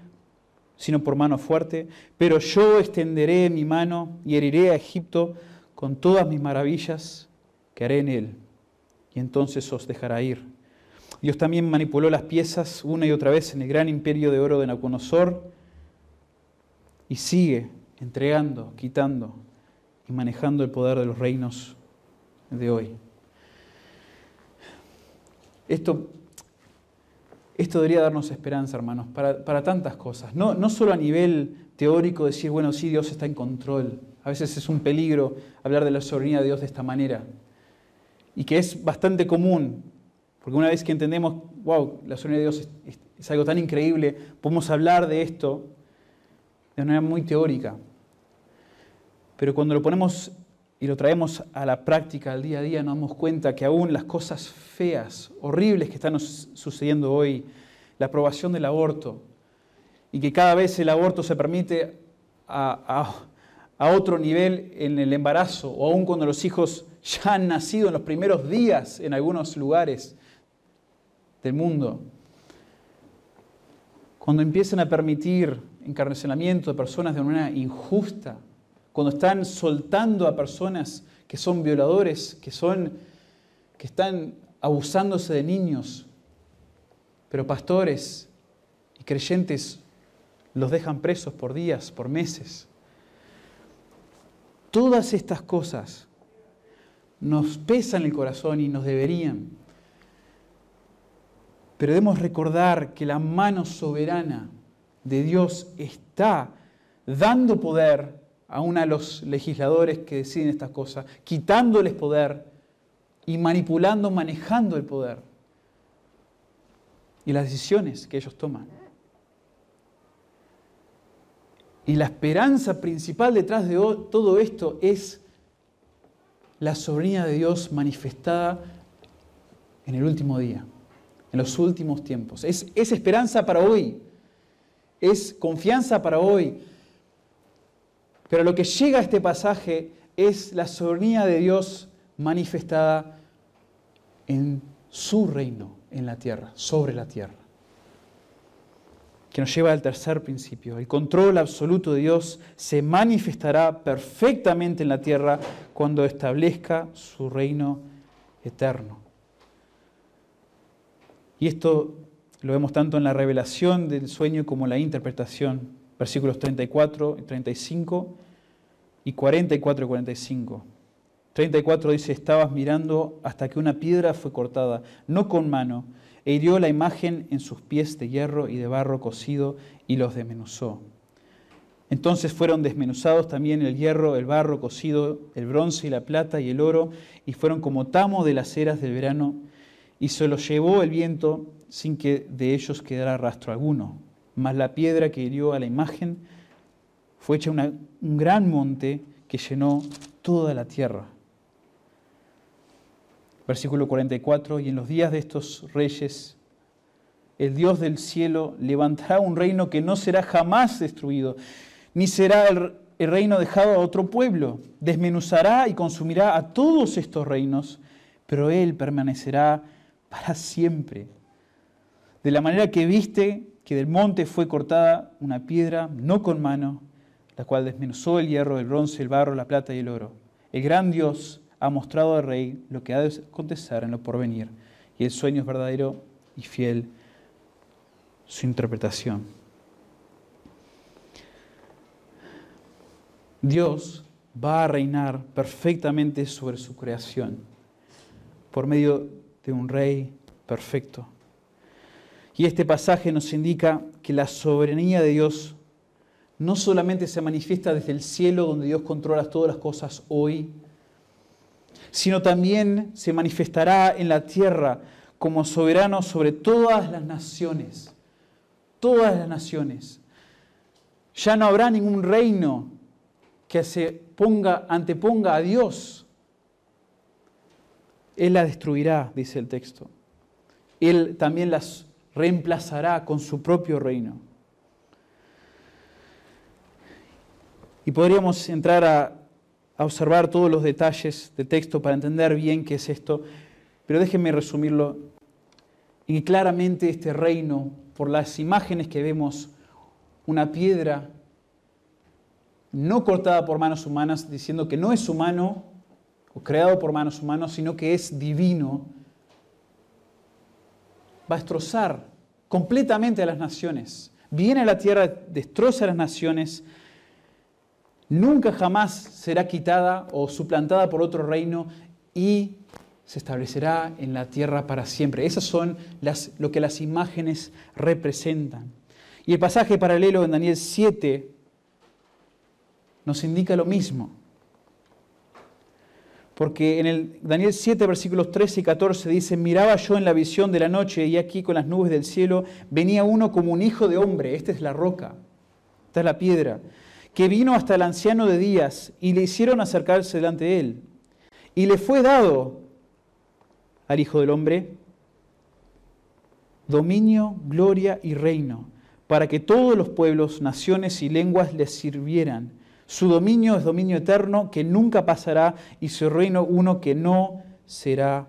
sino por mano fuerte, pero yo extenderé mi mano y heriré a Egipto con todas mis maravillas que haré en él, y entonces os dejará ir. Dios también manipuló las piezas una y otra vez en el gran imperio de oro de Nabucodonosor y sigue entregando, quitando y manejando el poder de los reinos de hoy. Esto, esto debería darnos esperanza, hermanos, para, para tantas cosas. No, no solo a nivel teórico decir, bueno, sí, Dios está en control, a veces es un peligro hablar de la soberanía de Dios de esta manera. Y que es bastante común, porque una vez que entendemos, wow, la soberanía de Dios es, algo tan increíble, podemos hablar de esto de manera muy teórica. Pero cuando lo ponemos y lo traemos a la práctica al día a día, nos damos cuenta que aún las cosas feas, horribles que están sucediendo hoy, la aprobación del aborto, y que cada vez el aborto se permite a, a otro nivel en el embarazo, o aún cuando los hijos ya han nacido en los primeros días en algunos lugares del mundo. Cuando empiezan a permitir encarcelamiento de personas de manera injusta, cuando están soltando a personas que son violadores, que, son, que están abusándose de niños, pero pastores y creyentes los dejan presos por días, por meses. Todas estas cosas nos pesan el corazón y nos deberían. Pero debemos recordar que la mano soberana de Dios está dando poder aún a los legisladores que deciden estas cosas, quitándoles poder y manipulando, manejando el poder y las decisiones que ellos toman. Y la esperanza principal detrás de todo esto es la soberanía de Dios manifestada en el último día, en los últimos tiempos. Es, es esperanza para hoy, es confianza para hoy. Pero lo que llega a este pasaje es la soberanía de Dios manifestada en su reino en la tierra, sobre la tierra. Que nos lleva al tercer principio. El control absoluto de Dios se manifestará perfectamente en la tierra cuando establezca su reino eterno. Y esto lo vemos tanto en la revelación del sueño como en la interpretación versículos 34 y 35 y 44 y 45. 34 dice, estabas mirando hasta que una piedra fue cortada, no con mano, e hirió la imagen en sus pies de hierro y de barro cocido y los desmenuzó. Entonces fueron desmenuzados también el hierro, el barro cocido, el bronce y la plata y el oro, y fueron como tamo de las eras del verano, y se los llevó el viento sin que de ellos quedara rastro alguno mas la piedra que hirió a la imagen fue hecha un gran monte que llenó toda la tierra. Versículo 44, y en los días de estos reyes, el Dios del cielo levantará un reino que no será jamás destruido, ni será el, el reino dejado a otro pueblo. Desmenuzará y consumirá a todos estos reinos, pero Él permanecerá para siempre. De la manera que viste que del monte fue cortada una piedra, no con mano, la cual desmenuzó el hierro, el bronce, el barro, la plata y el oro. El gran Dios ha mostrado al rey lo que ha de acontecer en lo porvenir, y el sueño es verdadero y fiel su interpretación. Dios va a reinar perfectamente sobre su creación por medio de un rey perfecto. Y este pasaje nos indica que la soberanía de Dios no solamente se manifiesta desde el cielo, donde Dios controla todas las cosas hoy, sino también se manifestará en la tierra como soberano sobre todas las naciones. Todas las naciones. Ya no habrá ningún reino que se ponga, anteponga a Dios. Él la destruirá, dice el texto. Él también las reemplazará con su propio reino. Y podríamos entrar a, observar todos los detalles del texto para entender bien qué es esto, pero déjenme resumirlo y claramente este reino, por las imágenes que vemos, una piedra no cortada por manos humanas, diciendo que no es humano o creado por manos humanas, sino que es divino, va a destrozar completamente a las naciones. Viene a la tierra, destroza a las naciones, nunca jamás será quitada o suplantada por otro reino y se establecerá en la tierra para siempre. Esas son las, lo que las imágenes representan. Y el pasaje paralelo en Daniel 7 nos indica lo mismo. Porque en el Daniel 7, versículos 13 y 14 dice, miraba yo en la visión de la noche y aquí con las nubes del cielo venía uno como un hijo de hombre, esta es la roca, esta es la piedra, que vino hasta el anciano de días y le hicieron acercarse delante de él. Y le fue dado al Hijo del Hombre dominio, gloria y reino, para que todos los pueblos, naciones y lenguas le sirvieran. Su dominio es dominio eterno que nunca pasará y su reino uno que no será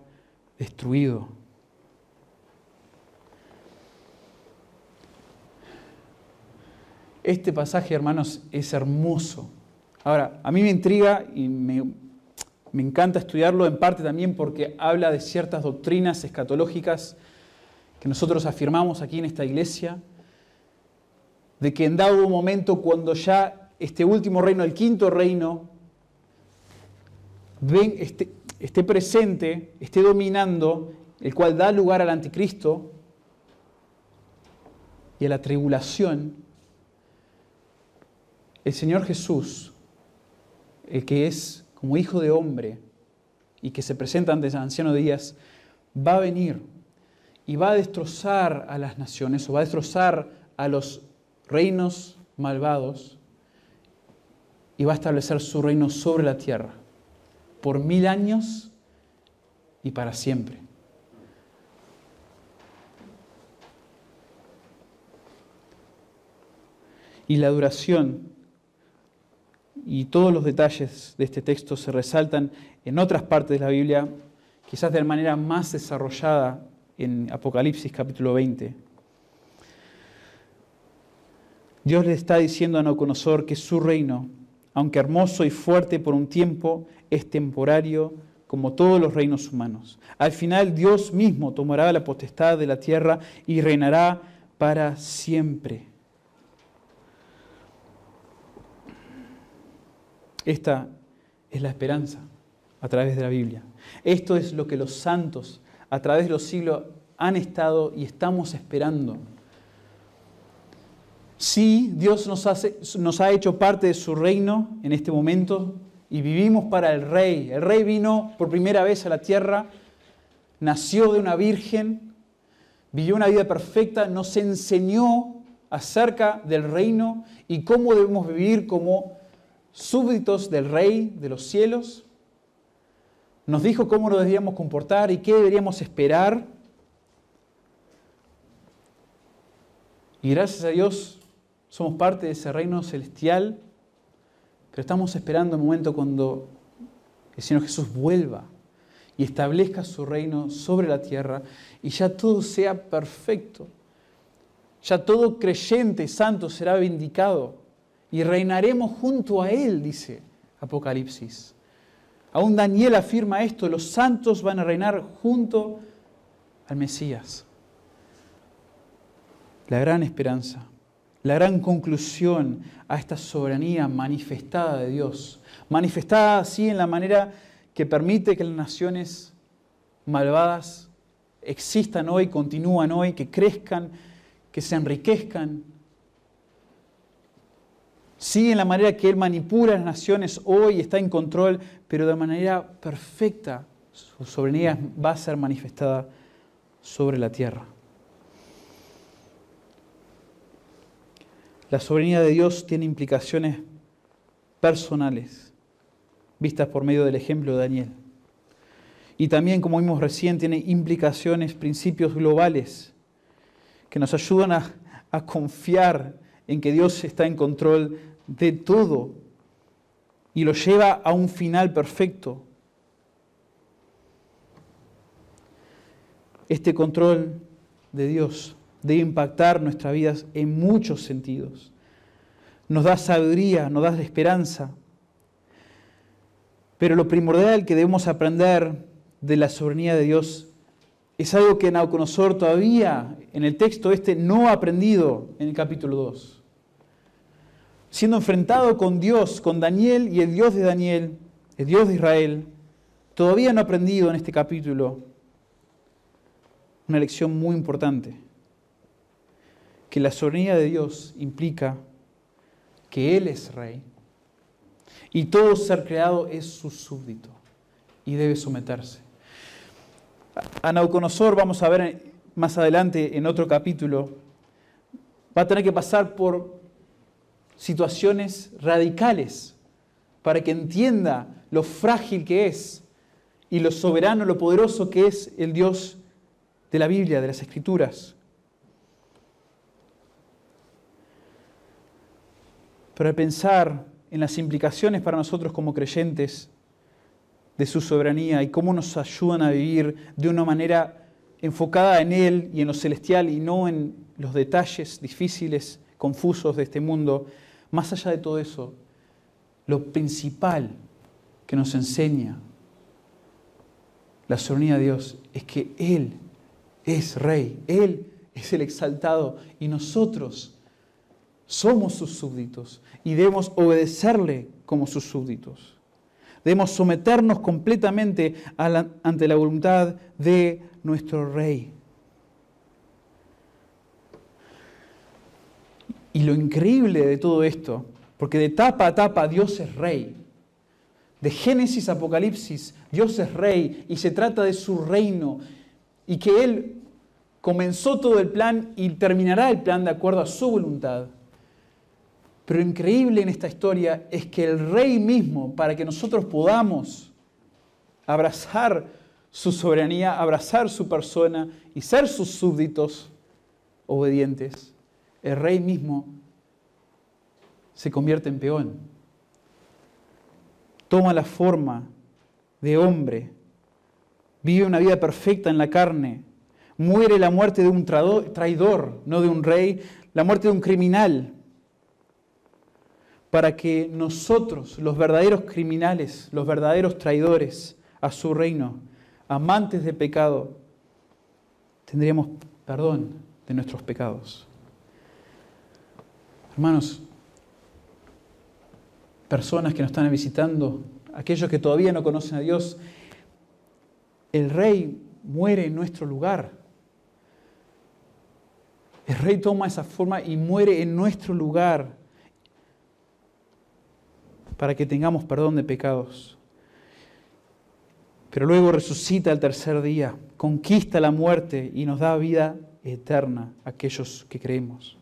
destruido. Este pasaje, hermanos, es hermoso. Ahora, a mí me intriga y me, encanta estudiarlo en parte también porque habla de ciertas doctrinas escatológicas que nosotros afirmamos aquí en esta iglesia, de que en dado momento cuando ya este último reino, el quinto reino, ven, esté, esté presente, esté dominando, el cual da lugar al anticristo y a la tribulación, el Señor Jesús, el que es como hijo de hombre y que se presenta ante anciano de días, va a venir y va a destrozar a las naciones o va a destrozar a los reinos malvados y va a establecer su reino sobre la tierra por mil años y para siempre. Y la duración y todos los detalles de este texto se resaltan en otras partes de la Biblia, quizás de manera más desarrollada en Apocalipsis capítulo 20. Dios le está diciendo a Nabucodonosor que su reino, aunque hermoso y fuerte por un tiempo, es temporario como todos los reinos humanos. Al final Dios mismo tomará la potestad de la tierra y reinará para siempre. Esta es la esperanza a través de la Biblia. Esto es lo que los santos a través de los siglos han estado y estamos esperando. Sí, Dios nos, nos ha hecho parte de su reino en este momento y vivimos para el Rey. El Rey vino por primera vez a la tierra, nació de una virgen, vivió una vida perfecta, nos enseñó acerca del reino y cómo debemos vivir como súbditos del Rey de los cielos. Nos dijo cómo nos debíamos comportar y qué deberíamos esperar. Y gracias a Dios somos parte de ese reino celestial, pero estamos esperando el momento cuando el Señor Jesús vuelva y establezca su reino sobre la tierra y ya todo sea perfecto. Ya todo creyente santo será vindicado y reinaremos junto a Él, dice Apocalipsis. Aún Daniel afirma esto, los santos van a reinar junto al Mesías. La gran esperanza, la gran conclusión a esta soberanía manifestada de Dios, manifestada así en la manera que permite que las naciones malvadas existan hoy, continúan hoy, que crezcan, que se enriquezcan, Sí, en la manera que Él manipula las naciones hoy, está en control, pero de manera perfecta su soberanía va a ser manifestada sobre la tierra. La soberanía de Dios tiene implicaciones personales, vistas por medio del ejemplo de Daniel. Y también, como vimos recién, tiene implicaciones, principios globales que nos ayudan a, a confiar en que Dios está en control de todo y lo lleva a un final perfecto. Este control de Dios debe impactar nuestras vidas en muchos sentidos. Nos da sabiduría, nos da esperanza. Pero lo primordial que debemos aprender de la soberanía de Dios es algo que Nauconosor todavía en el texto este no ha aprendido en el capítulo 2 siendo enfrentado con Dios, con Daniel y el Dios de Daniel, el Dios de Israel, todavía no ha aprendido en este capítulo una lección muy importante, que la soberanía de Dios implica que Él es rey y todo ser creado es su súbdito y debe someterse. A Nauconosor, vamos a ver más adelante en otro capítulo, va a tener que pasar por situaciones radicales para que entienda lo frágil que es y lo soberano, lo poderoso que es el Dios de la Biblia, de las Escrituras. Pero al pensar en las implicaciones para nosotros como creyentes de su soberanía y cómo nos ayudan a vivir de una manera enfocada en Él y en lo celestial y no en los detalles difíciles, confusos de este mundo, más allá de todo eso, lo principal que nos enseña la soberanía de Dios es que Él es rey, Él es el exaltado y nosotros somos sus súbditos y debemos obedecerle como sus súbditos. Debemos someternos completamente ante la voluntad de nuestro Rey. Y lo increíble de todo esto, porque de tapa a tapa Dios es Rey. De Génesis a Apocalipsis, Dios es Rey y se trata de su reino y que Él comenzó todo el plan y terminará el plan de acuerdo a su voluntad. Pero increíble en esta historia es que el rey mismo, para que nosotros podamos abrazar su soberanía, abrazar su persona y ser sus súbditos obedientes, el rey mismo se convierte en peón. Toma la forma de hombre, vive una vida perfecta en la carne, muere la muerte de un traidor, no de un rey, la muerte de un criminal, para que nosotros, los verdaderos criminales, los verdaderos traidores a su reino, amantes de pecado, tendríamos perdón de nuestros pecados. Hermanos, personas que nos están visitando, aquellos que todavía no conocen a Dios, el rey muere en nuestro lugar. El rey toma esa forma y muere en nuestro lugar para que tengamos perdón de pecados. Pero luego resucita el tercer día, conquista la muerte y nos da vida eterna a aquellos que creemos.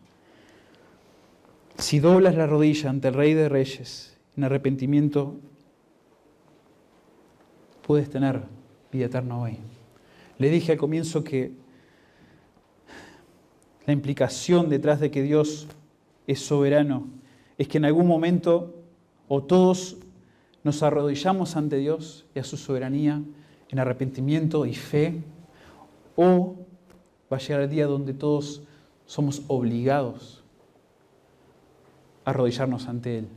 Si doblas la rodilla ante el Rey de Reyes en arrepentimiento, puedes tener vida eterna hoy. Le dije al comienzo que la implicación detrás de que Dios es soberano es que en algún momento o todos nos arrodillamos ante Dios y a su soberanía en arrepentimiento y fe, o va a llegar el día donde todos somos obligados arrodillarnos ante Él.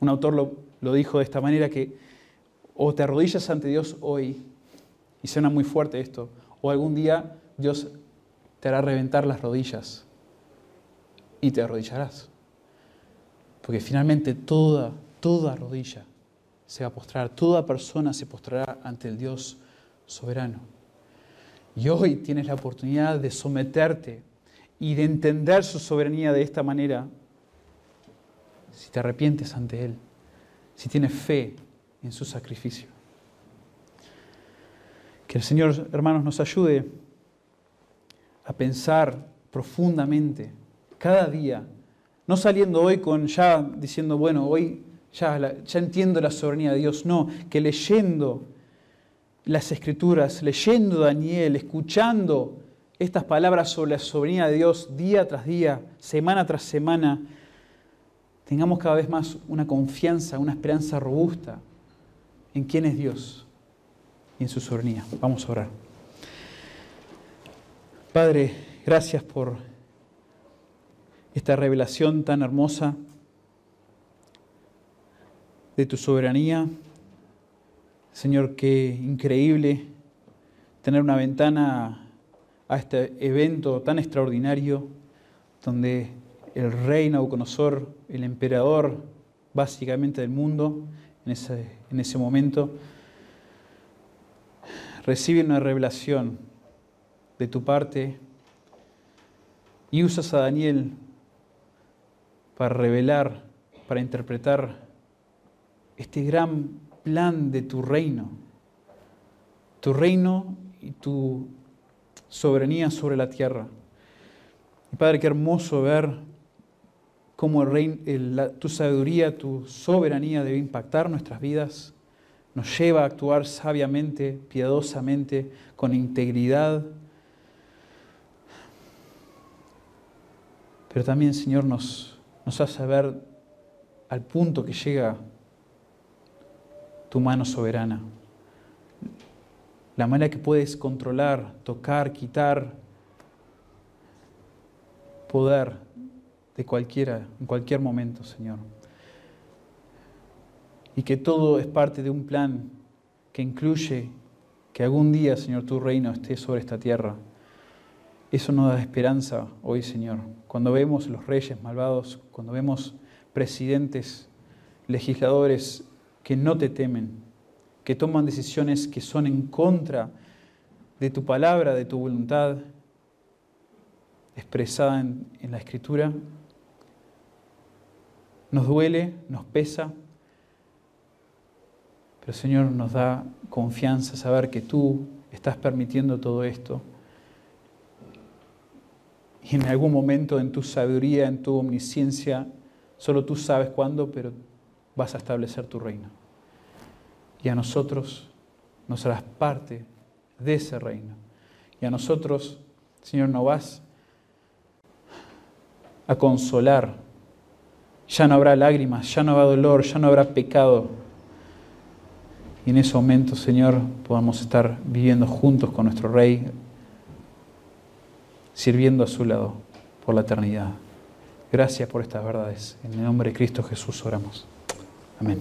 Un autor lo, lo dijo de esta manera que o te arrodillas ante Dios hoy, y suena muy fuerte esto, o algún día Dios te hará reventar las rodillas y te arrodillarás. Porque finalmente toda toda rodilla se va a postrar, toda persona se postrará ante el Dios soberano. Y hoy tienes la oportunidad de someterte y de entender su soberanía de esta manera si te arrepientes ante Él, si tienes fe en su sacrificio. Que el Señor, hermanos, nos ayude a pensar profundamente cada día, no saliendo hoy con ya diciendo, bueno, hoy ya, entiendo la soberanía de Dios. No, que leyendo las escrituras, leyendo Daniel, escuchando estas palabras sobre la soberanía de Dios día tras día, semana tras semana, tengamos cada vez más una confianza, una esperanza robusta en quién es Dios y en su soberanía. Vamos a orar. Padre, gracias por esta revelación tan hermosa de tu soberanía. Señor, qué increíble tener una ventana a este evento tan extraordinario donde el rey Nabucodonosor, el emperador básicamente del mundo, en ese, en ese momento, recibe una revelación de tu parte y usas a Daniel para revelar, para interpretar este gran plan de tu reino, tu reino y tu soberanía sobre la tierra. Padre, qué hermoso ver cómo tu sabiduría, tu soberanía debe impactar nuestras vidas, nos lleva a actuar sabiamente, piadosamente, con integridad. Pero también, Señor, nos, nos hace ver al punto que llega tu mano soberana. La manera que puedes controlar, tocar, quitar, poder de cualquiera, en cualquier momento, Señor. Y que todo es parte de un plan que incluye que algún día, Señor, tu reino esté sobre esta tierra. Eso nos da esperanza hoy, Señor. Cuando vemos los reyes malvados, cuando vemos presidentes, legisladores que no te temen, que toman decisiones que son en contra de tu palabra, de tu voluntad expresada en, la escritura, nos duele, nos pesa, pero Señor nos da confianza saber que tú estás permitiendo todo esto. Y en algún momento en tu sabiduría, en tu omnisciencia, Solo tú sabes cuándo, pero vas a establecer tu reino. Y a nosotros nos harás parte de ese reino. Y a nosotros, Señor, no vas a consolar. Ya no habrá lágrimas, ya no habrá dolor, ya no habrá pecado. Y en ese momento, Señor, podamos estar viviendo juntos con nuestro Rey, sirviendo a su lado por la eternidad. Gracias por estas verdades. En el nombre de Cristo Jesús oramos. Amén.